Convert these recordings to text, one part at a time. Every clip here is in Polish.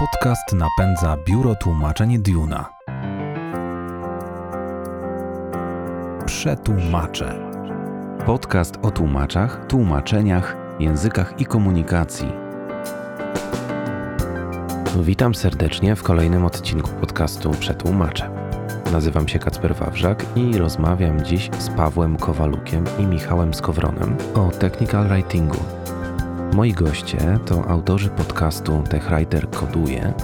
Podcast napędza biuro tłumaczeń Duna. Przetłumacze. Podcast o tłumaczach, tłumaczeniach, językach i komunikacji. Witam serdecznie w kolejnym odcinku podcastu Przetłumacze. Nazywam się Kacper Wawrzak i rozmawiam dziś z Pawłem Kowalukiem i Michałem Skowronem o technical writingu. Moi goście to autorzy podcastu TechWriter Koduje,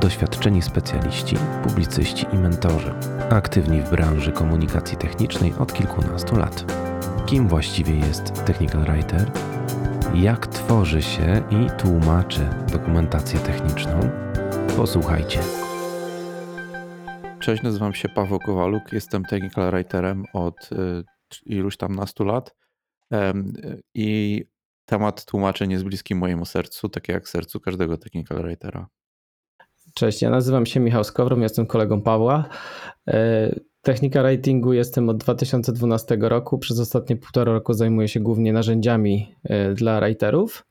doświadczeni specjaliści, publicyści i mentorzy, aktywni w branży komunikacji technicznej od kilkunastu lat. Kim właściwie jest technical writer? Jak tworzy się i tłumaczy dokumentację techniczną? Posłuchajcie. Cześć, nazywam się Paweł Kowaluk, jestem technical writerem od y, iluś tam nastu lat y, i temat tłumaczeń jest bliski mojemu sercu, tak jak sercu każdego technical writera. Cześć, ja nazywam się Michał Skowron, jestem kolegą Pawła. E, Technika ratingu jestem od 2012 roku. Przez ostatnie półtora roku zajmuję się głównie narzędziami e, dla writerów.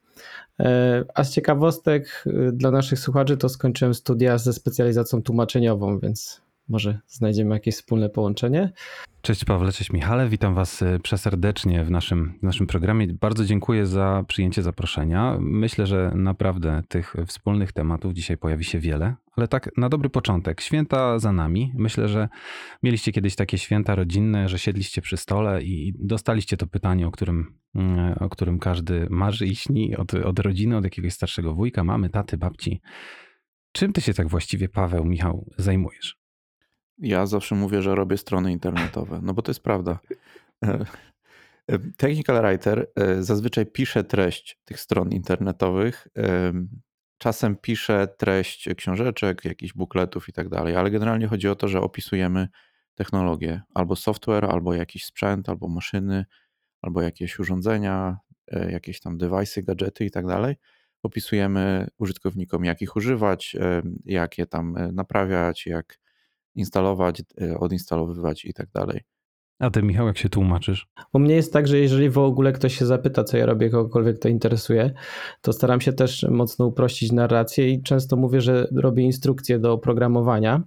E, A z ciekawostek dla naszych słuchaczy to skończyłem studia ze specjalizacją tłumaczeniową, więc może znajdziemy jakieś wspólne połączenie. Cześć Pawle, cześć Michale, witam Was y, przeserdecznie w naszym, w naszym programie. Bardzo dziękuję za przyjęcie zaproszenia. Myślę, że naprawdę tych wspólnych tematów dzisiaj pojawi się wiele, ale tak na dobry początek. Święta za nami. Myślę, że mieliście kiedyś takie święta rodzinne, że siedliście przy stole i dostaliście to pytanie, o którym, mm, o którym każdy marzy i śni od, od rodziny, od jakiegoś starszego wujka, mamy, taty, babci. Czym ty się tak właściwie, Paweł, Michał, zajmujesz? Ja zawsze mówię, że robię strony internetowe, no bo to jest prawda. E, e, Technical writer e, zazwyczaj pisze treść tych stron internetowych. Czasem pisze treść książeczek, jakichś bukletów i tak dalej, ale generalnie chodzi o to, że opisujemy technologię, albo software, albo jakiś sprzęt, albo maszyny, albo jakieś urządzenia, jakieś tam device'y, gadżety i tak dalej. Opisujemy użytkownikom, jak ich używać, jak je tam naprawiać, jak instalować, e, odinstalowywać i tak dalej. A ty, Michał, jak się tłumaczysz? U mnie jest tak, że jeżeli w ogóle ktoś się zapyta, co ja robię, kogokolwiek to interesuje, to staram się też mocno uprościć narrację i często mówię, że robię instrukcje do oprogramowania,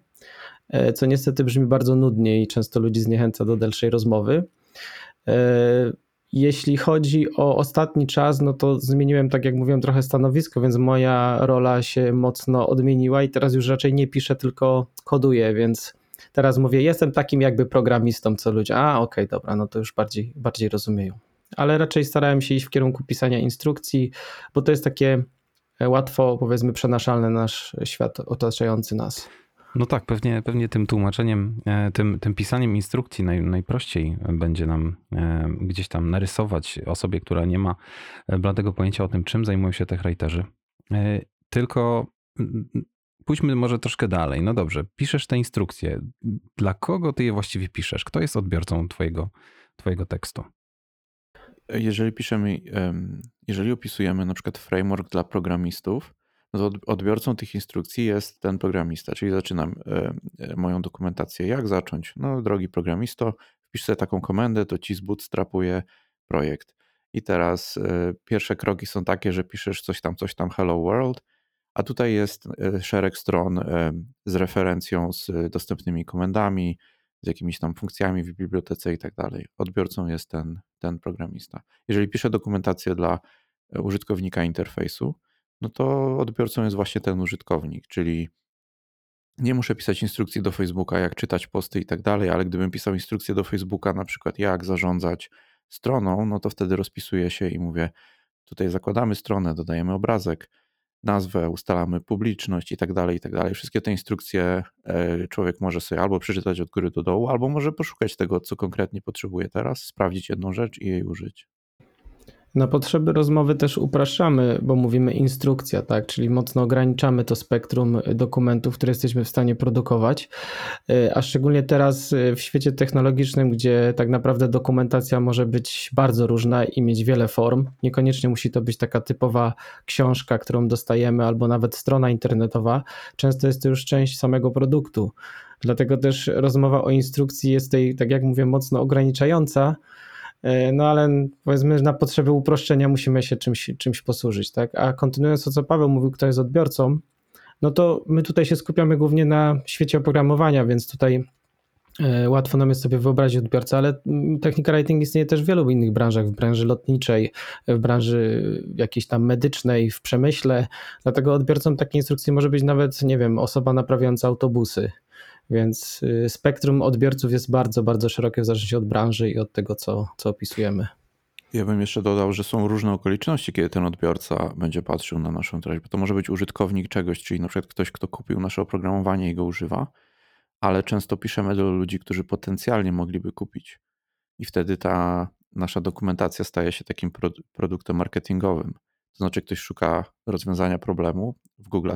e, co niestety brzmi bardzo nudnie i często ludzi zniechęca do dalszej rozmowy. E, Jeśli chodzi o ostatni czas, no to zmieniłem, tak jak mówiłem, trochę stanowisko, więc moja rola się mocno odmieniła i teraz już raczej nie piszę, tylko koduję, więc teraz mówię, jestem takim jakby programistą, co ludzie, a okej, dobra, no to już bardziej, bardziej rozumieją. Ale raczej starałem się iść w kierunku pisania instrukcji, bo to jest takie łatwo, powiedzmy, przenaszalne nasz świat otaczający nas. No tak, pewnie, pewnie tym tłumaczeniem, e, tym, tym pisaniem instrukcji naj, najprościej będzie nam e, gdzieś tam narysować osobie, która nie ma e, bladego pojęcia o tym, czym zajmują się techwriterzy. E, Tylko pójdźmy może troszkę dalej. No dobrze, piszesz te instrukcje. Dla kogo ty je właściwie piszesz? Kto jest odbiorcą twojego, twojego tekstu? Jeżeli piszemy, em, jeżeli opisujemy na przykład framework dla programistów, no to od- odbiorcą tych instrukcji jest ten programista, czyli zaczynam e, e, moją dokumentację. Jak zacząć? No, drogi programisto, wpisz sobie taką komendę, to ci zbootstrapuje projekt. I teraz e, pierwsze kroki są takie, że piszesz coś tam, coś tam, hello world, a tutaj jest szereg stron z referencją, z dostępnymi komendami, z jakimiś tam funkcjami w bibliotece i tak dalej. Odbiorcą jest ten, ten programista. Jeżeli piszę dokumentację dla użytkownika interfejsu, no to odbiorcą jest właśnie ten użytkownik, czyli nie muszę pisać instrukcji do Facebooka, jak czytać posty i tak dalej, ale gdybym pisał instrukcję do Facebooka, na przykład jak zarządzać stroną, no to wtedy rozpisuję się i mówię, tutaj zakładamy stronę, dodajemy obrazek, nazwę, ustalamy publiczność i tak dalej, i tak dalej. Wszystkie te instrukcje e, człowiek może sobie albo przeczytać od góry do dołu, albo może poszukać tego, co konkretnie potrzebuje teraz, sprawdzić jedną rzecz i jej użyć. Na potrzeby rozmowy też upraszczamy, bo mówimy instrukcja, tak? Czyli mocno ograniczamy to spektrum dokumentów, które jesteśmy w stanie produkować. Y, A szczególnie teraz y, w świecie technologicznym, gdzie tak naprawdę dokumentacja może być bardzo różna i mieć wiele form. Niekoniecznie musi to być taka typowa książka, którą dostajemy, albo nawet strona internetowa. Często jest to już część samego produktu. Dlatego też rozmowa o instrukcji jest tej, tak jak mówię, mocno ograniczająca. E, No ale powiedzmy, na potrzeby uproszczenia musimy się czymś, czymś posłużyć, tak? A kontynuując to, co Paweł mówił, kto jest odbiorcą, no to my tutaj się skupiamy głównie na świecie oprogramowania, więc tutaj e, Łatwo nam jest sobie wyobrazić odbiorcę, ale mm, technical writing istnieje też w wielu innych branżach, w branży lotniczej, w branży jakiejś tam medycznej, w przemyśle. Dlatego odbiorcą takiej instrukcji może być nawet, nie wiem, osoba naprawiająca autobusy. Więc y, spektrum odbiorców jest bardzo, bardzo szerokie w zależności od branży i od tego, co, co opisujemy. Ja bym jeszcze dodał, że są różne okoliczności, kiedy ten odbiorca będzie patrzył na naszą treść, bo to może być użytkownik czegoś, czyli na przykład ktoś, kto kupił nasze oprogramowanie i go używa, ale często piszemy do ludzi, którzy potencjalnie mogliby kupić. I wtedy ta nasza dokumentacja staje się takim produktem marketingowym. To znaczy, ktoś szuka rozwiązania problemu, w Google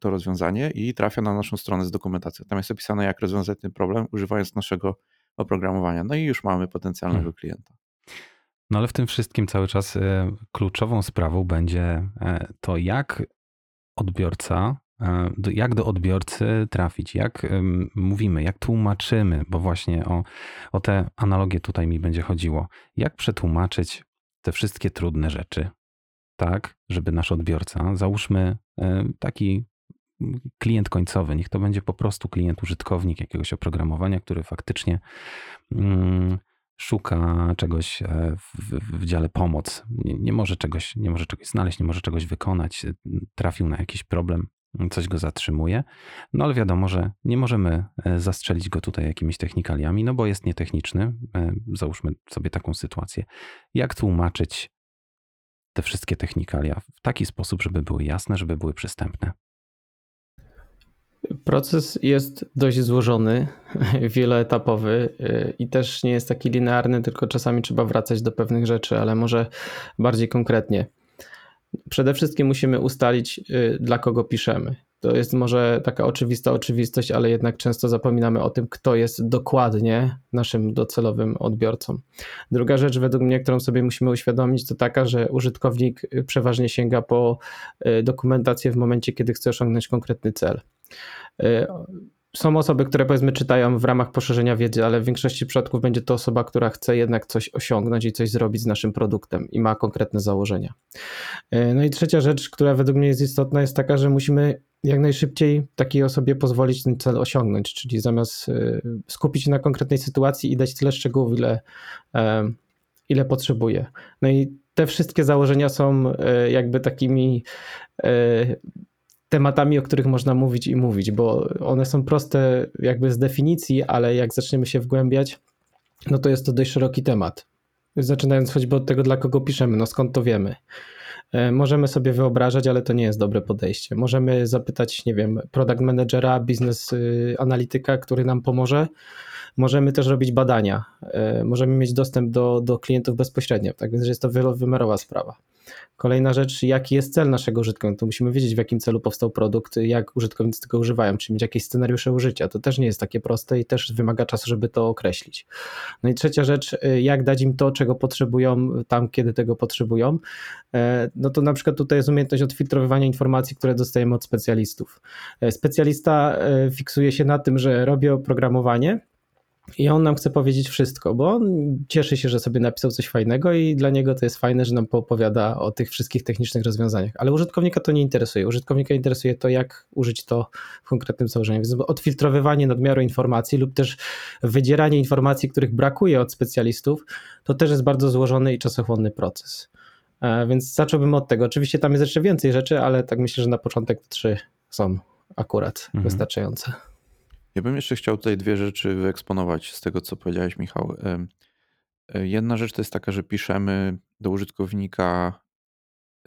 to rozwiązanie i trafia na naszą stronę z dokumentacją. Tam jest opisane, jak rozwiązać ten problem, używając naszego oprogramowania. No i już mamy potencjalnego hmm. klienta. No ale w tym wszystkim cały czas e, kluczową sprawą będzie e, to, jak odbiorca, e, jak do odbiorcy trafić, jak mówimy, jak tłumaczymy, bo właśnie o, o te analogie tutaj mi będzie chodziło. Jak przetłumaczyć te wszystkie trudne rzeczy, tak, żeby nasz odbiorca, załóżmy taki klient końcowy, niech to będzie po prostu klient, użytkownik jakiegoś oprogramowania, który faktycznie mm, szuka czegoś e, w, w dziale pomoc, nie, nie, może czegoś, nie może czegoś znaleźć, nie może czegoś wykonać, e, trafił na jakiś problem, coś go zatrzymuje. No ale wiadomo, że nie możemy e, zastrzelić go tutaj jakimiś technikaliami, no bo jest nietechniczny. Załóżmy sobie taką sytuację. Jak tłumaczyć te wszystkie technikalia w taki sposób, żeby były jasne, żeby były przystępne? Proces jest dość złożony, wieloetapowy y, i też nie jest taki linearny, tylko czasami trzeba wracać do pewnych rzeczy, ale może bardziej konkretnie. Przede wszystkim musimy ustalić, y, dla kogo piszemy. To jest może taka oczywista oczywistość, ale jednak często zapominamy o tym, kto jest dokładnie naszym docelowym odbiorcą. Druga rzecz, według mnie, którą sobie musimy uświadomić, to taka, że użytkownik przeważnie sięga po y, dokumentację w momencie, kiedy chce osiągnąć konkretny cel. Y, są osoby, które powiedzmy czytają w ramach poszerzenia wiedzy, ale w większości przypadków będzie to osoba, która chce jednak coś osiągnąć i coś zrobić z naszym produktem i ma konkretne założenia. Y, no i trzecia rzecz, która według mnie jest istotna, jest taka, że musimy jak najszybciej takiej osobie pozwolić ten cel osiągnąć, czyli zamiast y, skupić się na konkretnej sytuacji i dać tyle szczegółów, ile, ile potrzebuje. No i te wszystkie założenia są jakby takimi tematami, o których można mówić i mówić, bo one są proste jakby z definicji, ale jak zaczniemy się wgłębiać, no to jest to dość szeroki temat. Zaczynając choćby od tego, dla kogo piszemy, no skąd to wiemy. E, możemy sobie wyobrażać, ale to nie jest dobre podejście. Możemy zapytać, nie wiem, product managera, biznes y, analityka, który nam pomoże. Możemy też robić badania. E, możemy mieć dostęp do, do klientów bezpośrednio. Tak więc jest to wielowymiarowa sprawa. Kolejna rzecz, jaki jest cel naszego użytkownika? To musimy wiedzieć, w jakim celu powstał produkt, jak użytkownicy tego używają, czy mieć jakieś scenariusze użycia. To też nie jest takie proste i też wymaga czasu, żeby to określić. No i trzecia rzecz, jak dać im to, czego potrzebują tam, kiedy tego potrzebują. E, no to na przykład tutaj jest umiejętność odfiltrowywania informacji, które dostajemy od specjalistów. E, specjalista e, fiksuje się na tym, że robi oprogramowanie, i on nam chce powiedzieć wszystko, bo on cieszy się, że sobie napisał coś fajnego i dla niego to jest fajne, że nam opowiada o tych wszystkich technicznych rozwiązaniach. Ale użytkownika to nie interesuje. Użytkownika interesuje to, jak użyć to w konkretnym założeniu. Więc odfiltrowywanie nadmiaru informacji lub też wydzieranie informacji, których brakuje od specjalistów, to też jest bardzo złożony i czasochłonny proces. E, więc zacząłbym od tego. Oczywiście tam jest jeszcze więcej rzeczy, ale tak myślę, że na początek trzy są akurat mhm. wystarczające. Ja bym jeszcze chciał tutaj dwie rzeczy wyeksponować z tego, co powiedziałeś, Michał. E, jedna rzecz to jest taka, że piszemy do użytkownika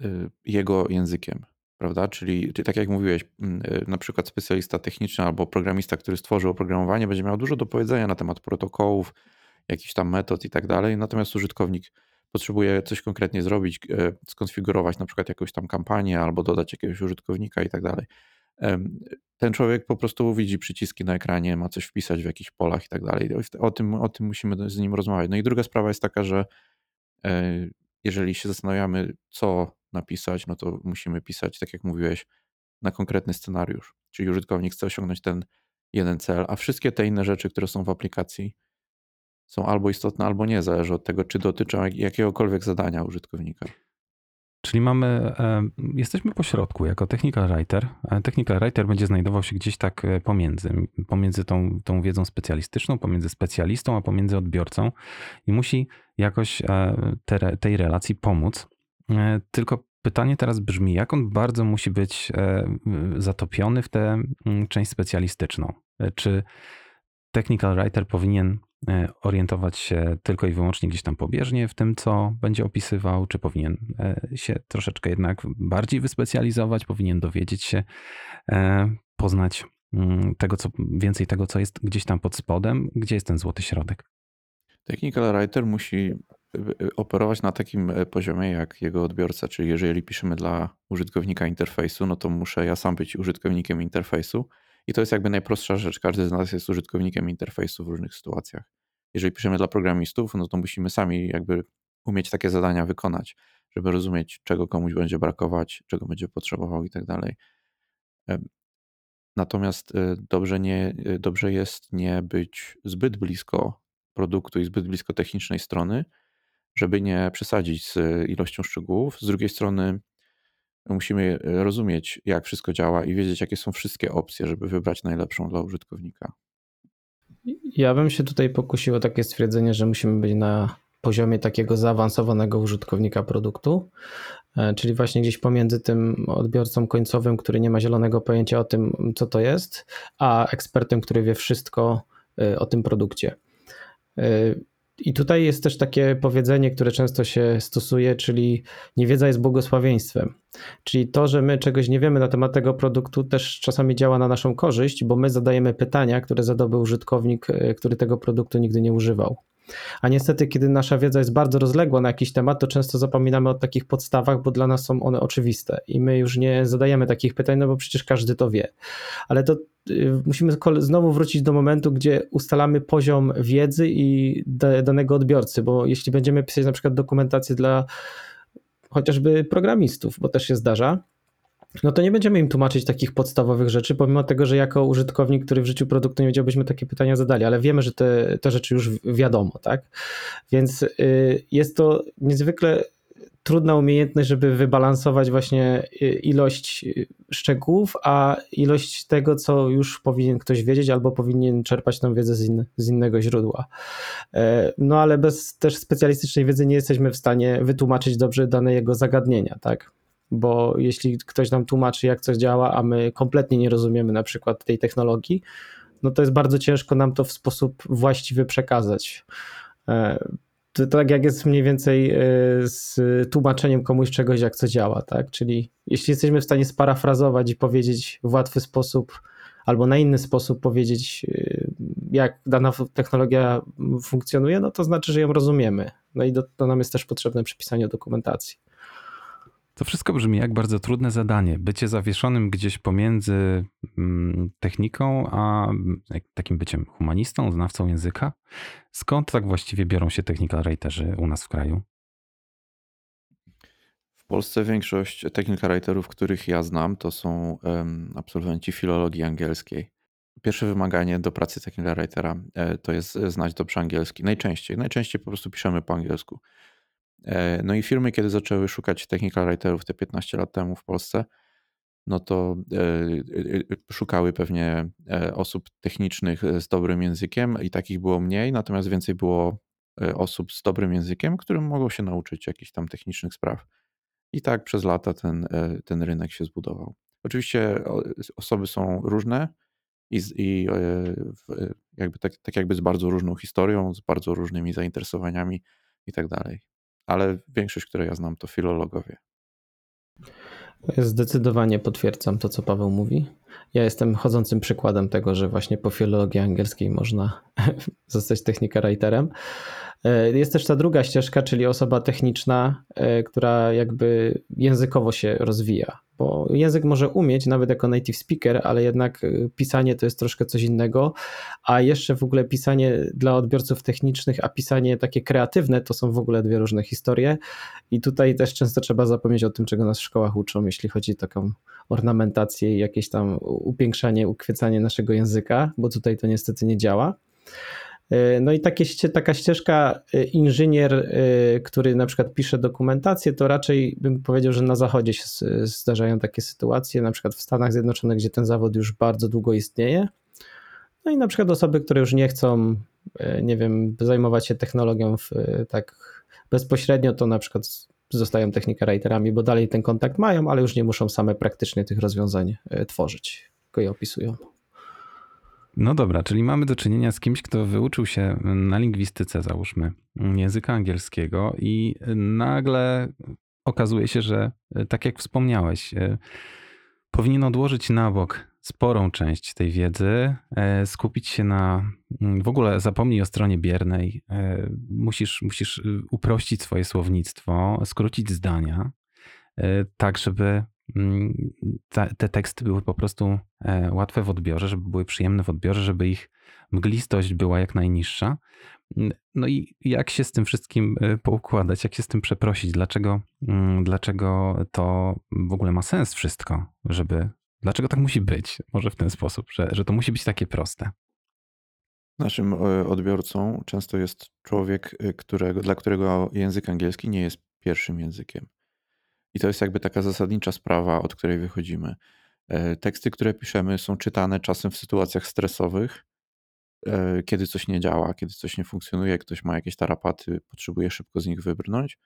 y, jego językiem, prawda? Czyli, tak jak mówiłeś, y, na przykład specjalista techniczny albo programista, który stworzył oprogramowanie, będzie miał dużo do powiedzenia na temat protokołów, jakichś tam metod i tak dalej, natomiast użytkownik potrzebuje coś konkretnie zrobić, e, skonfigurować na przykład jakąś tam kampanię albo dodać jakiegoś użytkownika i tak dalej ten człowiek po prostu widzi przyciski na ekranie, ma coś wpisać w jakichś polach i tak dalej. O tym, o tym musimy z nim rozmawiać. No i druga sprawa jest taka, że e, jeżeli się zastanawiamy, co napisać, no to musimy pisać, tak jak mówiłeś, na konkretny scenariusz. Czyli użytkownik chce osiągnąć ten jeden cel, a wszystkie te inne rzeczy, które są w aplikacji, są albo istotne, albo nie, zależy od tego, czy dotyczą jakiegokolwiek zadania użytkownika. Czyli mamy, e, jesteśmy po środku jako technical writer. E, technical writer będzie znajdował się gdzieś tak e, pomiędzy, pomiędzy tą, tą wiedzą specjalistyczną, pomiędzy specjalistą, a pomiędzy odbiorcą i musi jakoś te, tej relacji pomóc. Tylko pytanie teraz brzmi, jak on bardzo musi być zatopiony w tę część specjalistyczną? Czy technical writer powinien orientować się tylko i wyłącznie gdzieś tam pobieżnie w tym, co będzie opisywał, czy powinien e, się troszeczkę jednak bardziej wyspecjalizować, powinien dowiedzieć się, e, poznać mm, tego, co, więcej tego, co jest gdzieś tam pod spodem, gdzie jest ten złoty środek. Technical writer musi operować na takim poziomie jak jego odbiorca, czyli jeżeli piszemy dla użytkownika interfejsu, no to muszę ja sam być użytkownikiem interfejsu i to jest jakby najprostsza rzecz. Każdy z nas jest użytkownikiem interfejsu w różnych sytuacjach. Jeżeli piszemy dla programistów, no to musimy sami jakby umieć takie zadania wykonać, żeby rozumieć, czego komuś będzie brakować, czego będzie potrzebował i tak dalej. Natomiast e, dobrze, nie, e, dobrze jest nie być zbyt blisko produktu i zbyt blisko technicznej strony, żeby nie przesadzić z ilością szczegółów. Z drugiej strony, musimy e, rozumieć, jak wszystko działa i wiedzieć, jakie są wszystkie opcje, żeby wybrać najlepszą dla użytkownika. Ja bym się tutaj pokusił o takie stwierdzenie, że musimy być na poziomie takiego zaawansowanego użytkownika produktu, e, czyli właśnie gdzieś pomiędzy tym odbiorcą końcowym, który nie ma zielonego pojęcia o tym, co to jest, a ekspertem, który wie wszystko e, o tym produkcie. I tutaj jest też takie powiedzenie, które często się stosuje, czyli niewiedza jest błogosławieństwem. Czyli to, że my czegoś nie wiemy na temat tego produktu, też czasami działa na naszą korzyść, bo my zadajemy pytania, które zadałby użytkownik, e, który tego produktu nigdy nie używał. A niestety, kiedy nasza wiedza jest bardzo rozległa na jakiś temat, to często zapominamy o takich podstawach, bo dla nas są one oczywiste i my już nie zadajemy takich pytań, no bo przecież każdy to wie. Ale to y, musimy znowu wrócić do momentu, gdzie ustalamy poziom wiedzy i danego odbiorcy, bo jeśli będziemy pisać na przykład dokumentację dla chociażby programistów, bo też się zdarza, no to nie będziemy im tłumaczyć takich podstawowych rzeczy, pomimo tego, że jako użytkownik, który w życiu produktu nie wiedział, byśmy takie pytania zadali, ale wiemy, że te, te rzeczy już wiadomo, tak? Więc y, jest to niezwykle trudna umiejętność, żeby wybalansować właśnie y, ilość y, szczegółów, a ilość tego, co już powinien ktoś wiedzieć, albo powinien czerpać tę wiedzę z, in, z innego źródła. E, no ale bez też specjalistycznej wiedzy nie jesteśmy w stanie wytłumaczyć dobrze danego zagadnienia, tak? Bo jeśli ktoś nam tłumaczy, jak coś działa, a my kompletnie nie rozumiemy na przykład tej technologii, no to jest bardzo ciężko nam to w sposób właściwy przekazać. E, to tak jak jest mniej więcej e, z tłumaczeniem komuś czegoś, jak co działa, tak? Czyli jeśli jesteśmy w stanie sparafrazować i powiedzieć w łatwy sposób, albo na inny sposób powiedzieć, e, jak dana technologia funkcjonuje, no to znaczy, że ją rozumiemy. No i to nam jest też potrzebne przypisanie dokumentacji. To wszystko brzmi jak bardzo trudne zadanie. Bycie zawieszonym gdzieś pomiędzy mm, techniką a mm, takim byciem humanistą, znawcą języka. Skąd tak właściwie biorą się technical writerzy u nas w kraju? W Polsce większość technical writerów, których ja znam, to są absolwenci filologii angielskiej. Pierwsze wymaganie do pracy technical writera e, to jest znać dobrze angielski. Najczęściej. Najczęściej po prostu piszemy po angielsku. E, no i firmy, kiedy zaczęły szukać technical writerów te 15 lat temu w Polsce, no to e, e, szukały pewnie osób technicznych z dobrym językiem i takich było mniej, natomiast więcej było osób z dobrym językiem, którym mogą się nauczyć jakichś tam technicznych spraw. I tak przez lata ten, ten rynek się zbudował. Oczywiście osoby są różne i, i jakby tak, tak jakby z bardzo różną historią, z bardzo różnymi zainteresowaniami i tak dalej ale większość, które ja znam, to filologowie. Zdecydowanie potwierdzam to, co Paweł mówi. Ja jestem chodzącym przykładem tego, że właśnie po filologii angielskiej można zostać technika writerem. E, jest też ta druga ścieżka, czyli osoba techniczna, e, która jakby językowo się rozwija bo język może umieć nawet jako native speaker, ale jednak y, pisanie to jest troszkę coś innego, a jeszcze w ogóle pisanie dla odbiorców technicznych, a pisanie takie kreatywne to są w ogóle dwie różne historie i tutaj też często trzeba zapomnieć o tym, czego nas w szkołach uczą, jeśli chodzi o taką ornamentację i jakieś tam upiększanie, ukwiecanie naszego języka, bo tutaj to niestety nie działa. No i takie, taka ścieżka inżynier, który na przykład pisze dokumentację, to raczej bym powiedział, że na zachodzie się zdarzają takie sytuacje, na przykład w Stanach Zjednoczonych, gdzie ten zawód już bardzo długo istnieje. No i na przykład osoby, które już nie chcą, nie wiem, zajmować się technologią w, tak bezpośrednio, to na przykład zostają technika writerami, bo dalej ten kontakt mają, ale już nie muszą same praktycznie tych rozwiązań tworzyć, tylko je opisują. No dobra, czyli mamy do czynienia z kimś, kto wyuczył się na lingwistyce, załóżmy, języka angielskiego i nagle okazuje się, że tak jak wspomniałeś, powinien odłożyć na bok sporą część tej wiedzy, skupić się na w ogóle zapomnij o stronie biernej. Musisz, musisz uprościć swoje słownictwo, skrócić zdania, tak żeby te teksty były po prostu e, łatwe w odbiorze, żeby były przyjemne w odbiorze, żeby ich mglistość była jak najniższa. No i jak się z tym wszystkim e, poukładać, jak się z tym przeprosić? Dlaczego, dlaczego to w ogóle ma sens wszystko, żeby. Dlaczego tak musi być? Może w ten sposób, że, że to musi być takie proste. Naszym e, odbiorcą często jest człowiek, którego, dla którego język angielski nie jest pierwszym językiem. I to jest jakby taka zasadnicza sprawa, od której wychodzimy. E, teksty, które piszemy, są czytane czasem w sytuacjach stresowych, e, kiedy coś nie działa, kiedy coś nie funkcjonuje, ktoś ma jakieś tarapaty, potrzebuje szybko z nich wybrnąć.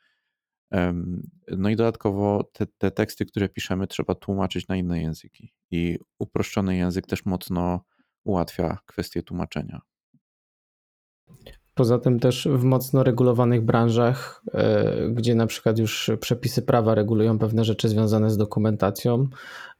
No i dodatkowo te, te teksty, które piszemy, trzeba tłumaczyć na inne języki. I uproszczony język też mocno ułatwia kwestię tłumaczenia. Poza tym też w mocno regulowanych branżach, e, gdzie na przykład już przepisy prawa regulują pewne rzeczy związane z dokumentacją,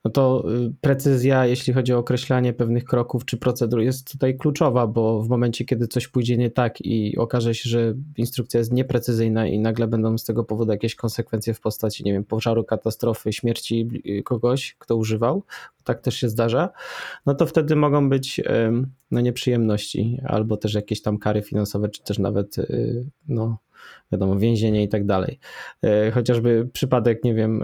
no to y, precyzja, jeśli chodzi o określanie pewnych kroków czy procedur, jest tutaj kluczowa, bo w momencie, kiedy coś pójdzie nie tak i okaże się, że instrukcja jest nieprecyzyjna i nagle będą z tego powodu jakieś konsekwencje w postaci, nie wiem, pożaru, katastrofy, śmierci kogoś, kto używał, tak też się zdarza, no to wtedy mogą być no, nieprzyjemności albo też jakieś tam kary finansowe, czy też nawet y, no, wiadomo, więzienie i tak dalej. E, chociażby przypadek, nie wiem,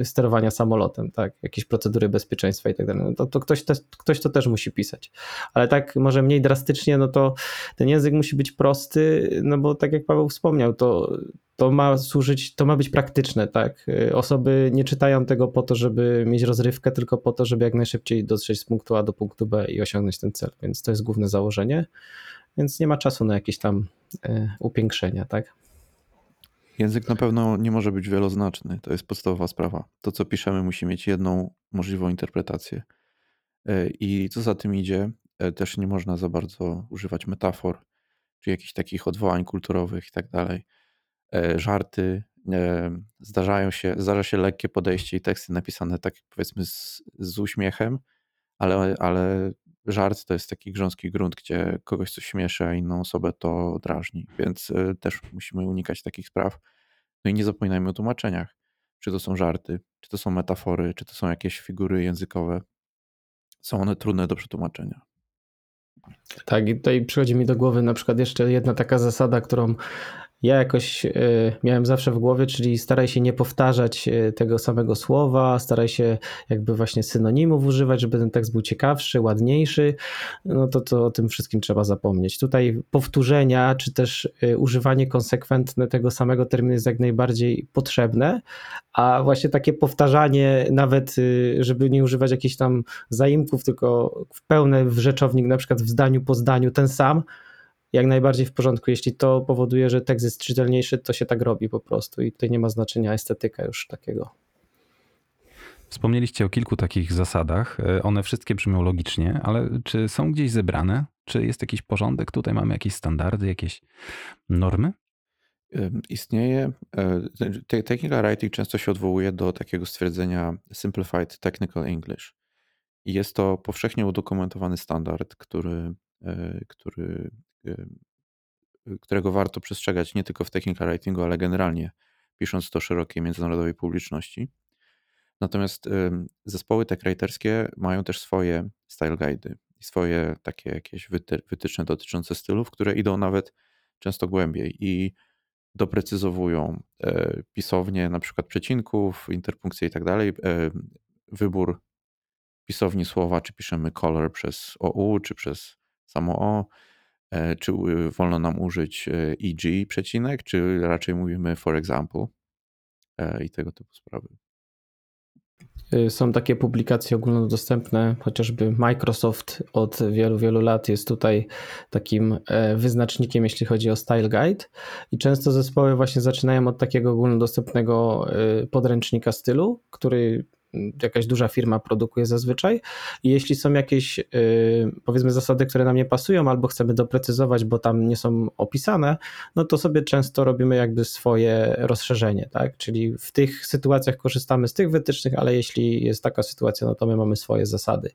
e, sterowania samolotem, tak, jakieś procedury bezpieczeństwa i tak dalej, no to, to ktoś, te, ktoś to też musi pisać. Ale tak może mniej drastycznie, no to ten język musi być prosty, no bo tak jak Paweł wspomniał, to to ma służyć, to ma być praktyczne, tak? E, osoby nie czytają tego po to, żeby mieć rozrywkę, tylko po to, żeby jak najszybciej dotrzeć z punktu A do punktu B i osiągnąć ten cel, więc to jest główne założenie, więc nie ma czasu na jakieś tam upiększenia, tak? Język na pewno nie może być wieloznaczny. To jest podstawowa sprawa. To, co piszemy, musi mieć jedną możliwą interpretację. E, I co za tym idzie, e, też nie można za bardzo używać metafor, czy jakichś takich odwołań kulturowych i tak dalej. E, żarty, zdarzają się, zdarza się lekkie podejście i teksty napisane tak powiedzmy z, z uśmiechem, ale, ale żart to jest taki grząski grunt, gdzie kogoś coś śmieszy, a inną osobę to drażni, więc e, też musimy unikać takich spraw. No i nie zapominajmy o tłumaczeniach. Czy to są żarty, czy to są metafory, czy to są jakieś figury językowe. Są one trudne do przetłumaczenia. Tak, i tutaj przychodzi mi do głowy na przykład jeszcze jedna taka zasada, którą ja jakoś e, miałem zawsze w głowie, czyli staraj się nie powtarzać e, tego samego słowa, staraj się jakby właśnie synonimów używać, żeby ten tekst był ciekawszy, ładniejszy. No to, to o tym wszystkim trzeba zapomnieć. Tutaj powtórzenia, czy też e, używanie konsekwentne tego samego terminu jest jak najbardziej potrzebne, a właśnie takie powtarzanie, nawet żeby nie używać jakichś tam zaimków, tylko w pełny rzeczownik, na przykład w zdaniu po zdaniu ten sam, jak najbardziej w porządku. Jeśli to powoduje, że tekst jest czytelniejszy, to się tak robi po prostu i tutaj nie ma znaczenia estetyka już takiego. Wspomnieliście o kilku takich zasadach. E, one wszystkie brzmią logicznie, ale czy są gdzieś zebrane? Czy jest jakiś porządek? Tutaj mamy jakieś standardy, jakieś normy? Istnieje. E, technical writing często się odwołuje do takiego stwierdzenia Simplified Technical English. I jest to powszechnie udokumentowany standard, który, e, który którego warto przestrzegać nie tylko w technical writingu, ale generalnie pisząc to szerokiej międzynarodowej publiczności. Natomiast zespoły techwriterskie mają też swoje style guide'y i swoje takie jakieś wytyczne dotyczące stylów, które idą nawet często głębiej i doprecyzowują e, pisownie na przykład przecinków, interpunkcje i tak dalej, e, wybór pisowni słowa, czy piszemy color przez OU, czy przez samo O, czy wolno nam użyć EG przecinek, czy raczej mówimy for example i tego typu sprawy. Y, są takie publikacje ogólnodostępne, chociażby Microsoft od wielu, wielu lat jest tutaj takim e, wyznacznikiem, jeśli chodzi o Style Guide. I często zespoły właśnie zaczynają od takiego ogólnodostępnego y, podręcznika stylu, który jakaś duża firma produkuje zazwyczaj. I jeśli są jakieś, y, powiedzmy, zasady, które nam nie pasują, albo chcemy doprecyzować, bo tam nie są opisane, no to sobie często robimy jakby swoje rozszerzenie, tak? Czyli w tych sytuacjach korzystamy z tych wytycznych, ale jeśli jest taka sytuacja, no to my mamy swoje zasady.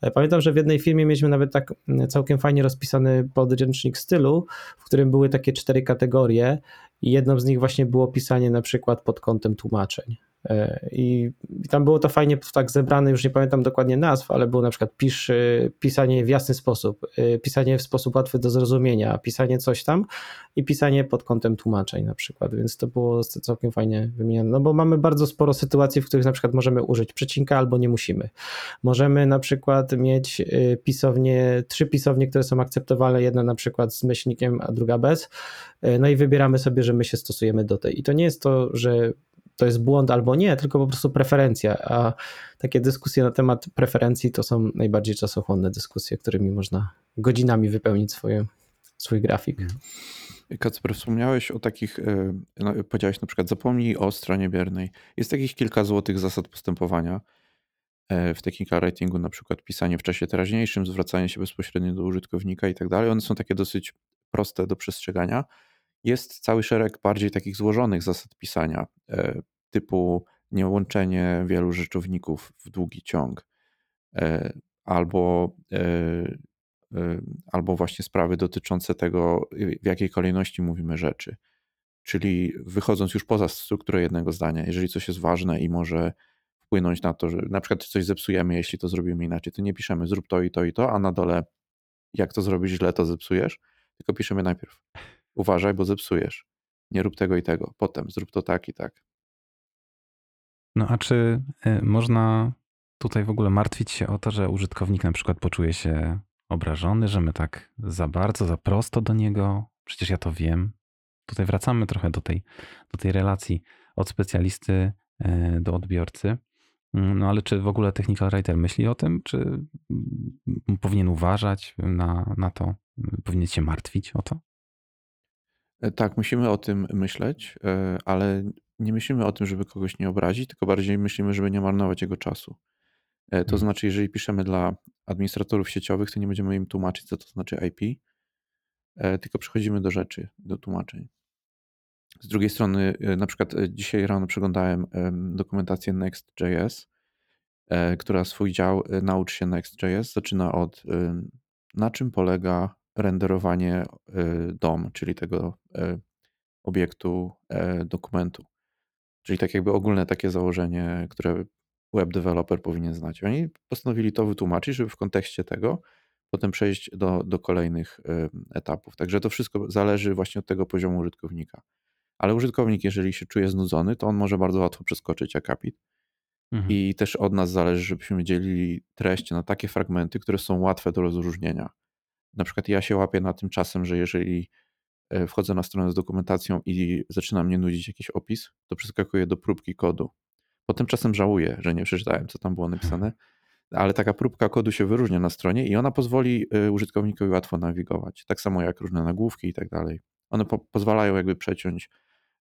E, pamiętam, że w jednej firmie mieliśmy nawet tak całkiem fajnie rozpisany podręcznik stylu, w którym były takie cztery kategorie i jedną z nich właśnie było pisanie na przykład pod kątem tłumaczeń. E, I, tam było to fajnie tak zebrane, już nie pamiętam dokładnie nazw, ale było na przykład pisz, e, pisanie w jasny sposób, e, pisanie w sposób łatwy do zrozumienia, pisanie coś tam i pisanie pod kątem tłumaczeń na przykład, więc to było całkiem fajnie wymienione, no bo mamy bardzo sporo sytuacji, w których na przykład możemy użyć przecinka albo nie musimy. Możemy na przykład mieć pisownie, trzy pisownie, które są akceptowalne, jedna na przykład z myślnikiem, a druga bez, no i wybieramy sobie, że my się stosujemy do tej. I to nie jest to, że to jest błąd albo nie, tylko po prostu preferencja. A takie dyskusje na temat preferencji to są najbardziej czasochłonne dyskusje, którymi można godzinami wypełnić swoje, swój grafik. Kacper, wspomniałeś o takich, e, no, powiedziałeś na przykład zapomnij o stronie biernej. Jest takich kilka złotych zasad postępowania e, w technical writingu, na przykład pisanie w czasie teraźniejszym, zwracanie się bezpośrednio do użytkownika i tak dalej. One są takie dosyć proste do przestrzegania jest cały szereg bardziej takich złożonych zasad pisania, e, typu niełączenie wielu rzeczowników w długi ciąg, e, albo, e, albo właśnie sprawy dotyczące tego, w jakiej kolejności mówimy rzeczy. Czyli wychodząc już poza strukturę jednego zdania, jeżeli coś jest ważne i może wpłynąć na to, że na przykład coś zepsujemy, jeśli to zrobimy inaczej, to nie piszemy zrób to i to i to, a na dole jak to zrobisz źle, to zepsujesz, tylko piszemy najpierw uważaj, bo zepsujesz. Nie rób tego i tego. Potem zrób to tak i tak. No a czy y, można tutaj w ogóle martwić się o to, że użytkownik na przykład poczuje się obrażony, że my tak za bardzo, za prosto do niego, przecież ja to wiem. Tutaj wracamy trochę do tej, do tej relacji od specjalisty y, do odbiorcy. Mm, no ale czy w ogóle technical writer myśli o tym, czy mm, powinien uważać na, na to, powinien się martwić o to? E, tak, musimy o tym myśleć, e, ale nie myślimy o tym, żeby kogoś nie obrazić, tylko bardziej myślimy, żeby nie marnować jego czasu. E, to mhm. znaczy, jeżeli piszemy dla administratorów sieciowych, to nie będziemy im tłumaczyć, co to znaczy IP, tylko przechodzimy do rzeczy, do tłumaczeń. Z drugiej strony, na przykład dzisiaj rano przeglądałem dokumentację Next.js, która swój dział Naucz się Next.js zaczyna od na czym polega renderowanie y, DOM, czyli tego y, obiektu y, dokumentu. Czyli tak jakby ogólne takie założenie, które web developer powinien znać. Oni postanowili to wytłumaczyć, żeby w kontekście tego potem przejść do, do kolejnych etapów. Także to wszystko zależy właśnie od tego poziomu użytkownika. Ale użytkownik, jeżeli się czuje znudzony, to on może bardzo łatwo przeskoczyć akapit. Mhm. I też od nas zależy, żebyśmy dzielili treść na takie fragmenty, które są łatwe do rozróżnienia na przykład ja się łapię na tym czasem, że jeżeli e, wchodzę na stronę z dokumentacją i zaczyna mnie nudzić jakiś opis, to przeskakuję do próbki kodu. Potem czasem żałuję, że nie przeczytałem, co tam było napisane, ale taka próbka kodu się wyróżnia na stronie i ona pozwoli e, użytkownikowi łatwo nawigować. Tak samo jak różne nagłówki i tak dalej. One po pozwalają jakby przeciąć,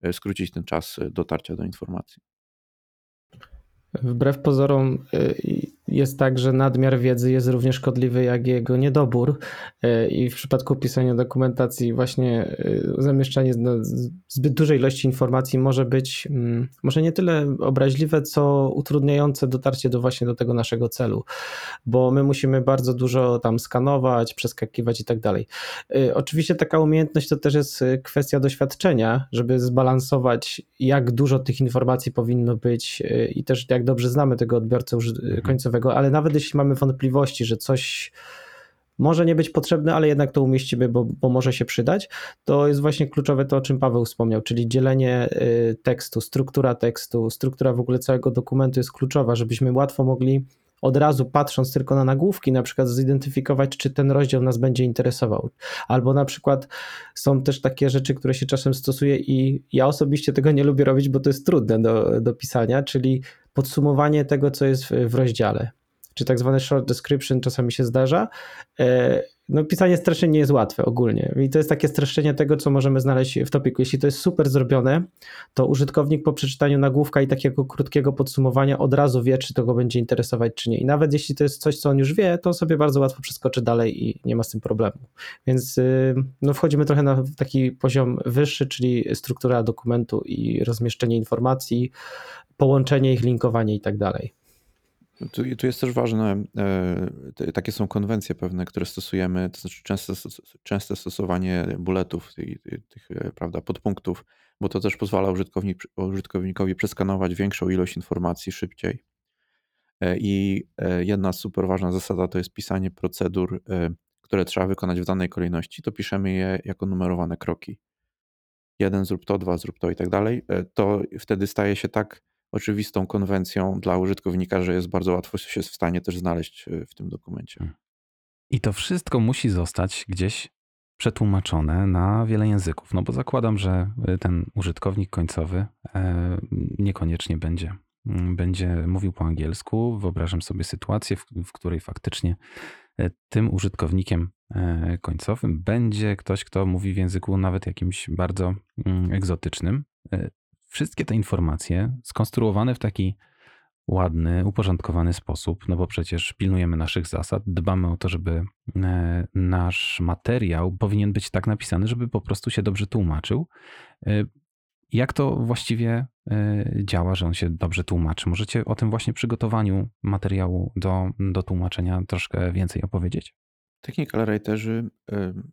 e, skrócić ten czas dotarcia do informacji. Wbrew pozorom jest tak, że nadmiar wiedzy jest równie szkodliwy jak jego niedobór e, i w przypadku pisania dokumentacji właśnie e, zamieszczanie zbyt dużej ilości informacji może być mm, może nie tyle obraźliwe, co utrudniające dotarcie do właśnie do tego naszego celu, bo my musimy bardzo dużo tam skanować, przeskakiwać i tak dalej. E, oczywiście taka umiejętność to też jest kwestia doświadczenia, żeby zbalansować jak dużo tych informacji powinno być i też jak dobrze znamy tego odbiorcę mhm. Końcowego ale nawet jeśli mamy wątpliwości, że coś może nie być potrzebne, ale jednak to umieścimy, bo, bo może się przydać, to jest właśnie kluczowe to, o czym Paweł wspomniał, czyli dzielenie y, tekstu, struktura tekstu, struktura w ogóle całego dokumentu jest kluczowa, żebyśmy łatwo mogli od razu patrząc tylko na nagłówki, na przykład zidentyfikować, czy ten rozdział nas będzie interesował. Albo na przykład są też takie rzeczy, które się czasem stosuje i ja osobiście tego nie lubię robić, bo to jest trudne do, do pisania, czyli podsumowanie tego, co jest w, rozdziale czy tak zwane short description czasami się zdarza. No, pisanie streszczeń nie jest łatwe ogólnie. I to jest takie streszczenie tego, co możemy znaleźć w topiku. Jeśli to jest super zrobione, to użytkownik po przeczytaniu nagłówka i takiego krótkiego podsumowania od razu wie, czy to go będzie interesować, czy nie. I nawet jeśli to jest coś, co on już wie, to sobie bardzo łatwo przeskoczy dalej i nie ma z tym problemu. Więc y, no, wchodzimy trochę na taki poziom wyższy, czyli struktura dokumentu i rozmieszczenie informacji, połączenie ich, linkowanie i tak dalej. Tu, tu jest też ważne, e, takie są konwencje pewne, które stosujemy, to znaczy częste, częste stosowanie bulletów, tych, tych e, prawda, podpunktów, bo to też pozwala użytkownik, użytkownikowi przeskanować większą ilość informacji szybciej. E, I jedna super ważna zasada to jest pisanie procedur, które trzeba wykonać w danej kolejności. To piszemy je jako numerowane kroki. Jeden zrób to, dwa zrób to i tak dalej. To wtedy staje się tak oczywistą konwencją dla użytkownika, że jest bardzo łatwo się w stanie też znaleźć e, w tym dokumencie. Hmm. I to wszystko musi zostać gdzieś przetłumaczone na wiele języków, no bo zakładam, że e, ten użytkownik końcowy e, niekoniecznie będzie, mm, będzie mówił po angielsku. Wyobrażam sobie sytuację, w, w której faktycznie tym użytkownikiem końcowym będzie ktoś, kto mówi w języku nawet jakimś bardzo mm, egzotycznym wszystkie te informacje skonstruowane w taki ładny, uporządkowany sposób, no bo przecież pilnujemy naszych zasad, dbamy o to, żeby e, nasz materiał powinien być tak napisany, żeby po prostu się dobrze tłumaczył. E, jak to właściwie e, działa, że on się dobrze tłumaczy? Możecie o tym właśnie przygotowaniu materiału do, do tłumaczenia troszkę więcej opowiedzieć? Technical writerzy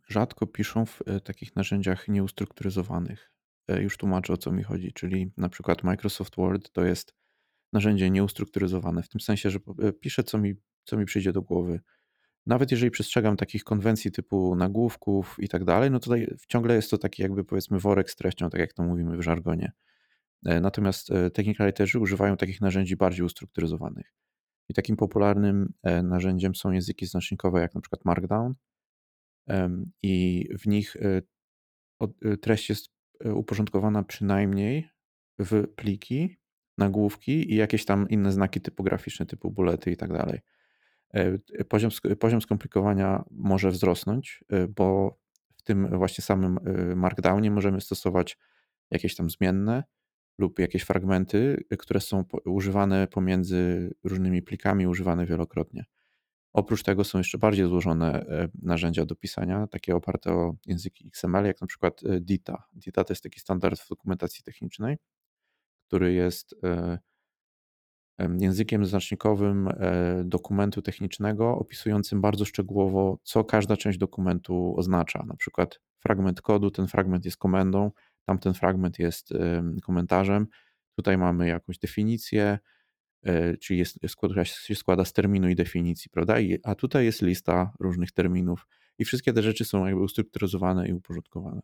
rzadko piszą w takich narzędziach nieustrukturyzowanych. E, już tłumaczę o co mi chodzi, czyli na przykład Microsoft Word to jest narzędzie nieustrukturyzowane, w tym sensie, że e, piszę co mi, co mi przyjdzie do głowy. Nawet jeżeli przestrzegam takich konwencji typu nagłówków i tak dalej, no tutaj ciągle jest to taki jakby powiedzmy worek z treścią, tak jak to mówimy w żargonie. E, natomiast technical writerzy używają takich narzędzi bardziej ustrukturyzowanych. I takim popularnym narzędziem są języki znacznikowe, jak na przykład Markdown. I w nich treść jest uporządkowana przynajmniej w pliki, nagłówki i jakieś tam inne znaki typograficzne typu bulety i tak dalej. E, poziom, poziom skomplikowania może wzrosnąć, e, bo w tym właśnie samym Markdownie możemy stosować jakieś tam zmienne lub jakieś fragmenty, które są używane pomiędzy różnymi plikami, używane wielokrotnie. Oprócz tego są jeszcze bardziej złożone e, narzędzia do pisania, takie oparte o języki XML, jak na przykład e, DITA. DITA to jest taki standard w dokumentacji technicznej, który jest e, językiem znacznikowym dokumentu technicznego, opisującym bardzo szczegółowo, co każda część dokumentu oznacza. Na przykład fragment kodu, ten fragment jest komendą, tamten fragment jest komentarzem. Tutaj mamy jakąś definicję, czyli jest, która się składa z terminu i definicji, prawda? I, a tutaj jest lista różnych terminów i wszystkie te rzeczy są jakby ustrukturyzowane i uporządkowane.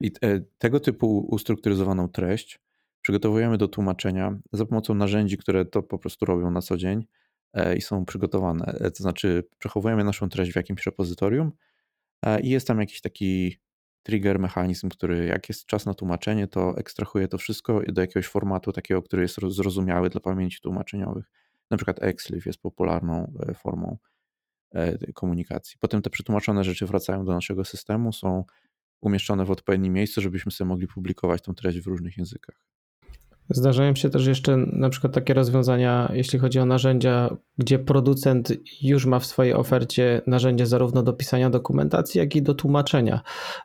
I te, tego typu ustrukturyzowaną treść przygotowujemy do tłumaczenia za pomocą narzędzi, które to po prostu robią na co dzień e, i są przygotowane. E, to znaczy, przechowujemy naszą treść w jakimś repozytorium i jest tam jakiś taki trigger mechanizm, który jak jest czas na tłumaczenie, to ekstrahuje to wszystko do jakiegoś formatu takiego, który jest zrozumiały dla pamięci tłumaczeniowych. Na przykład XLIF jest popularną e, formą e, komunikacji. Potem te przetłumaczone rzeczy wracają do naszego systemu, są umieszczone w odpowiednim miejscu, żebyśmy sobie mogli publikować tą treść w różnych językach. Zdarzają się też jeszcze na przykład takie rozwiązania, jeśli chodzi o narzędzia, gdzie producent już ma w swojej ofercie narzędzie zarówno do pisania dokumentacji, jak i do tłumaczenia.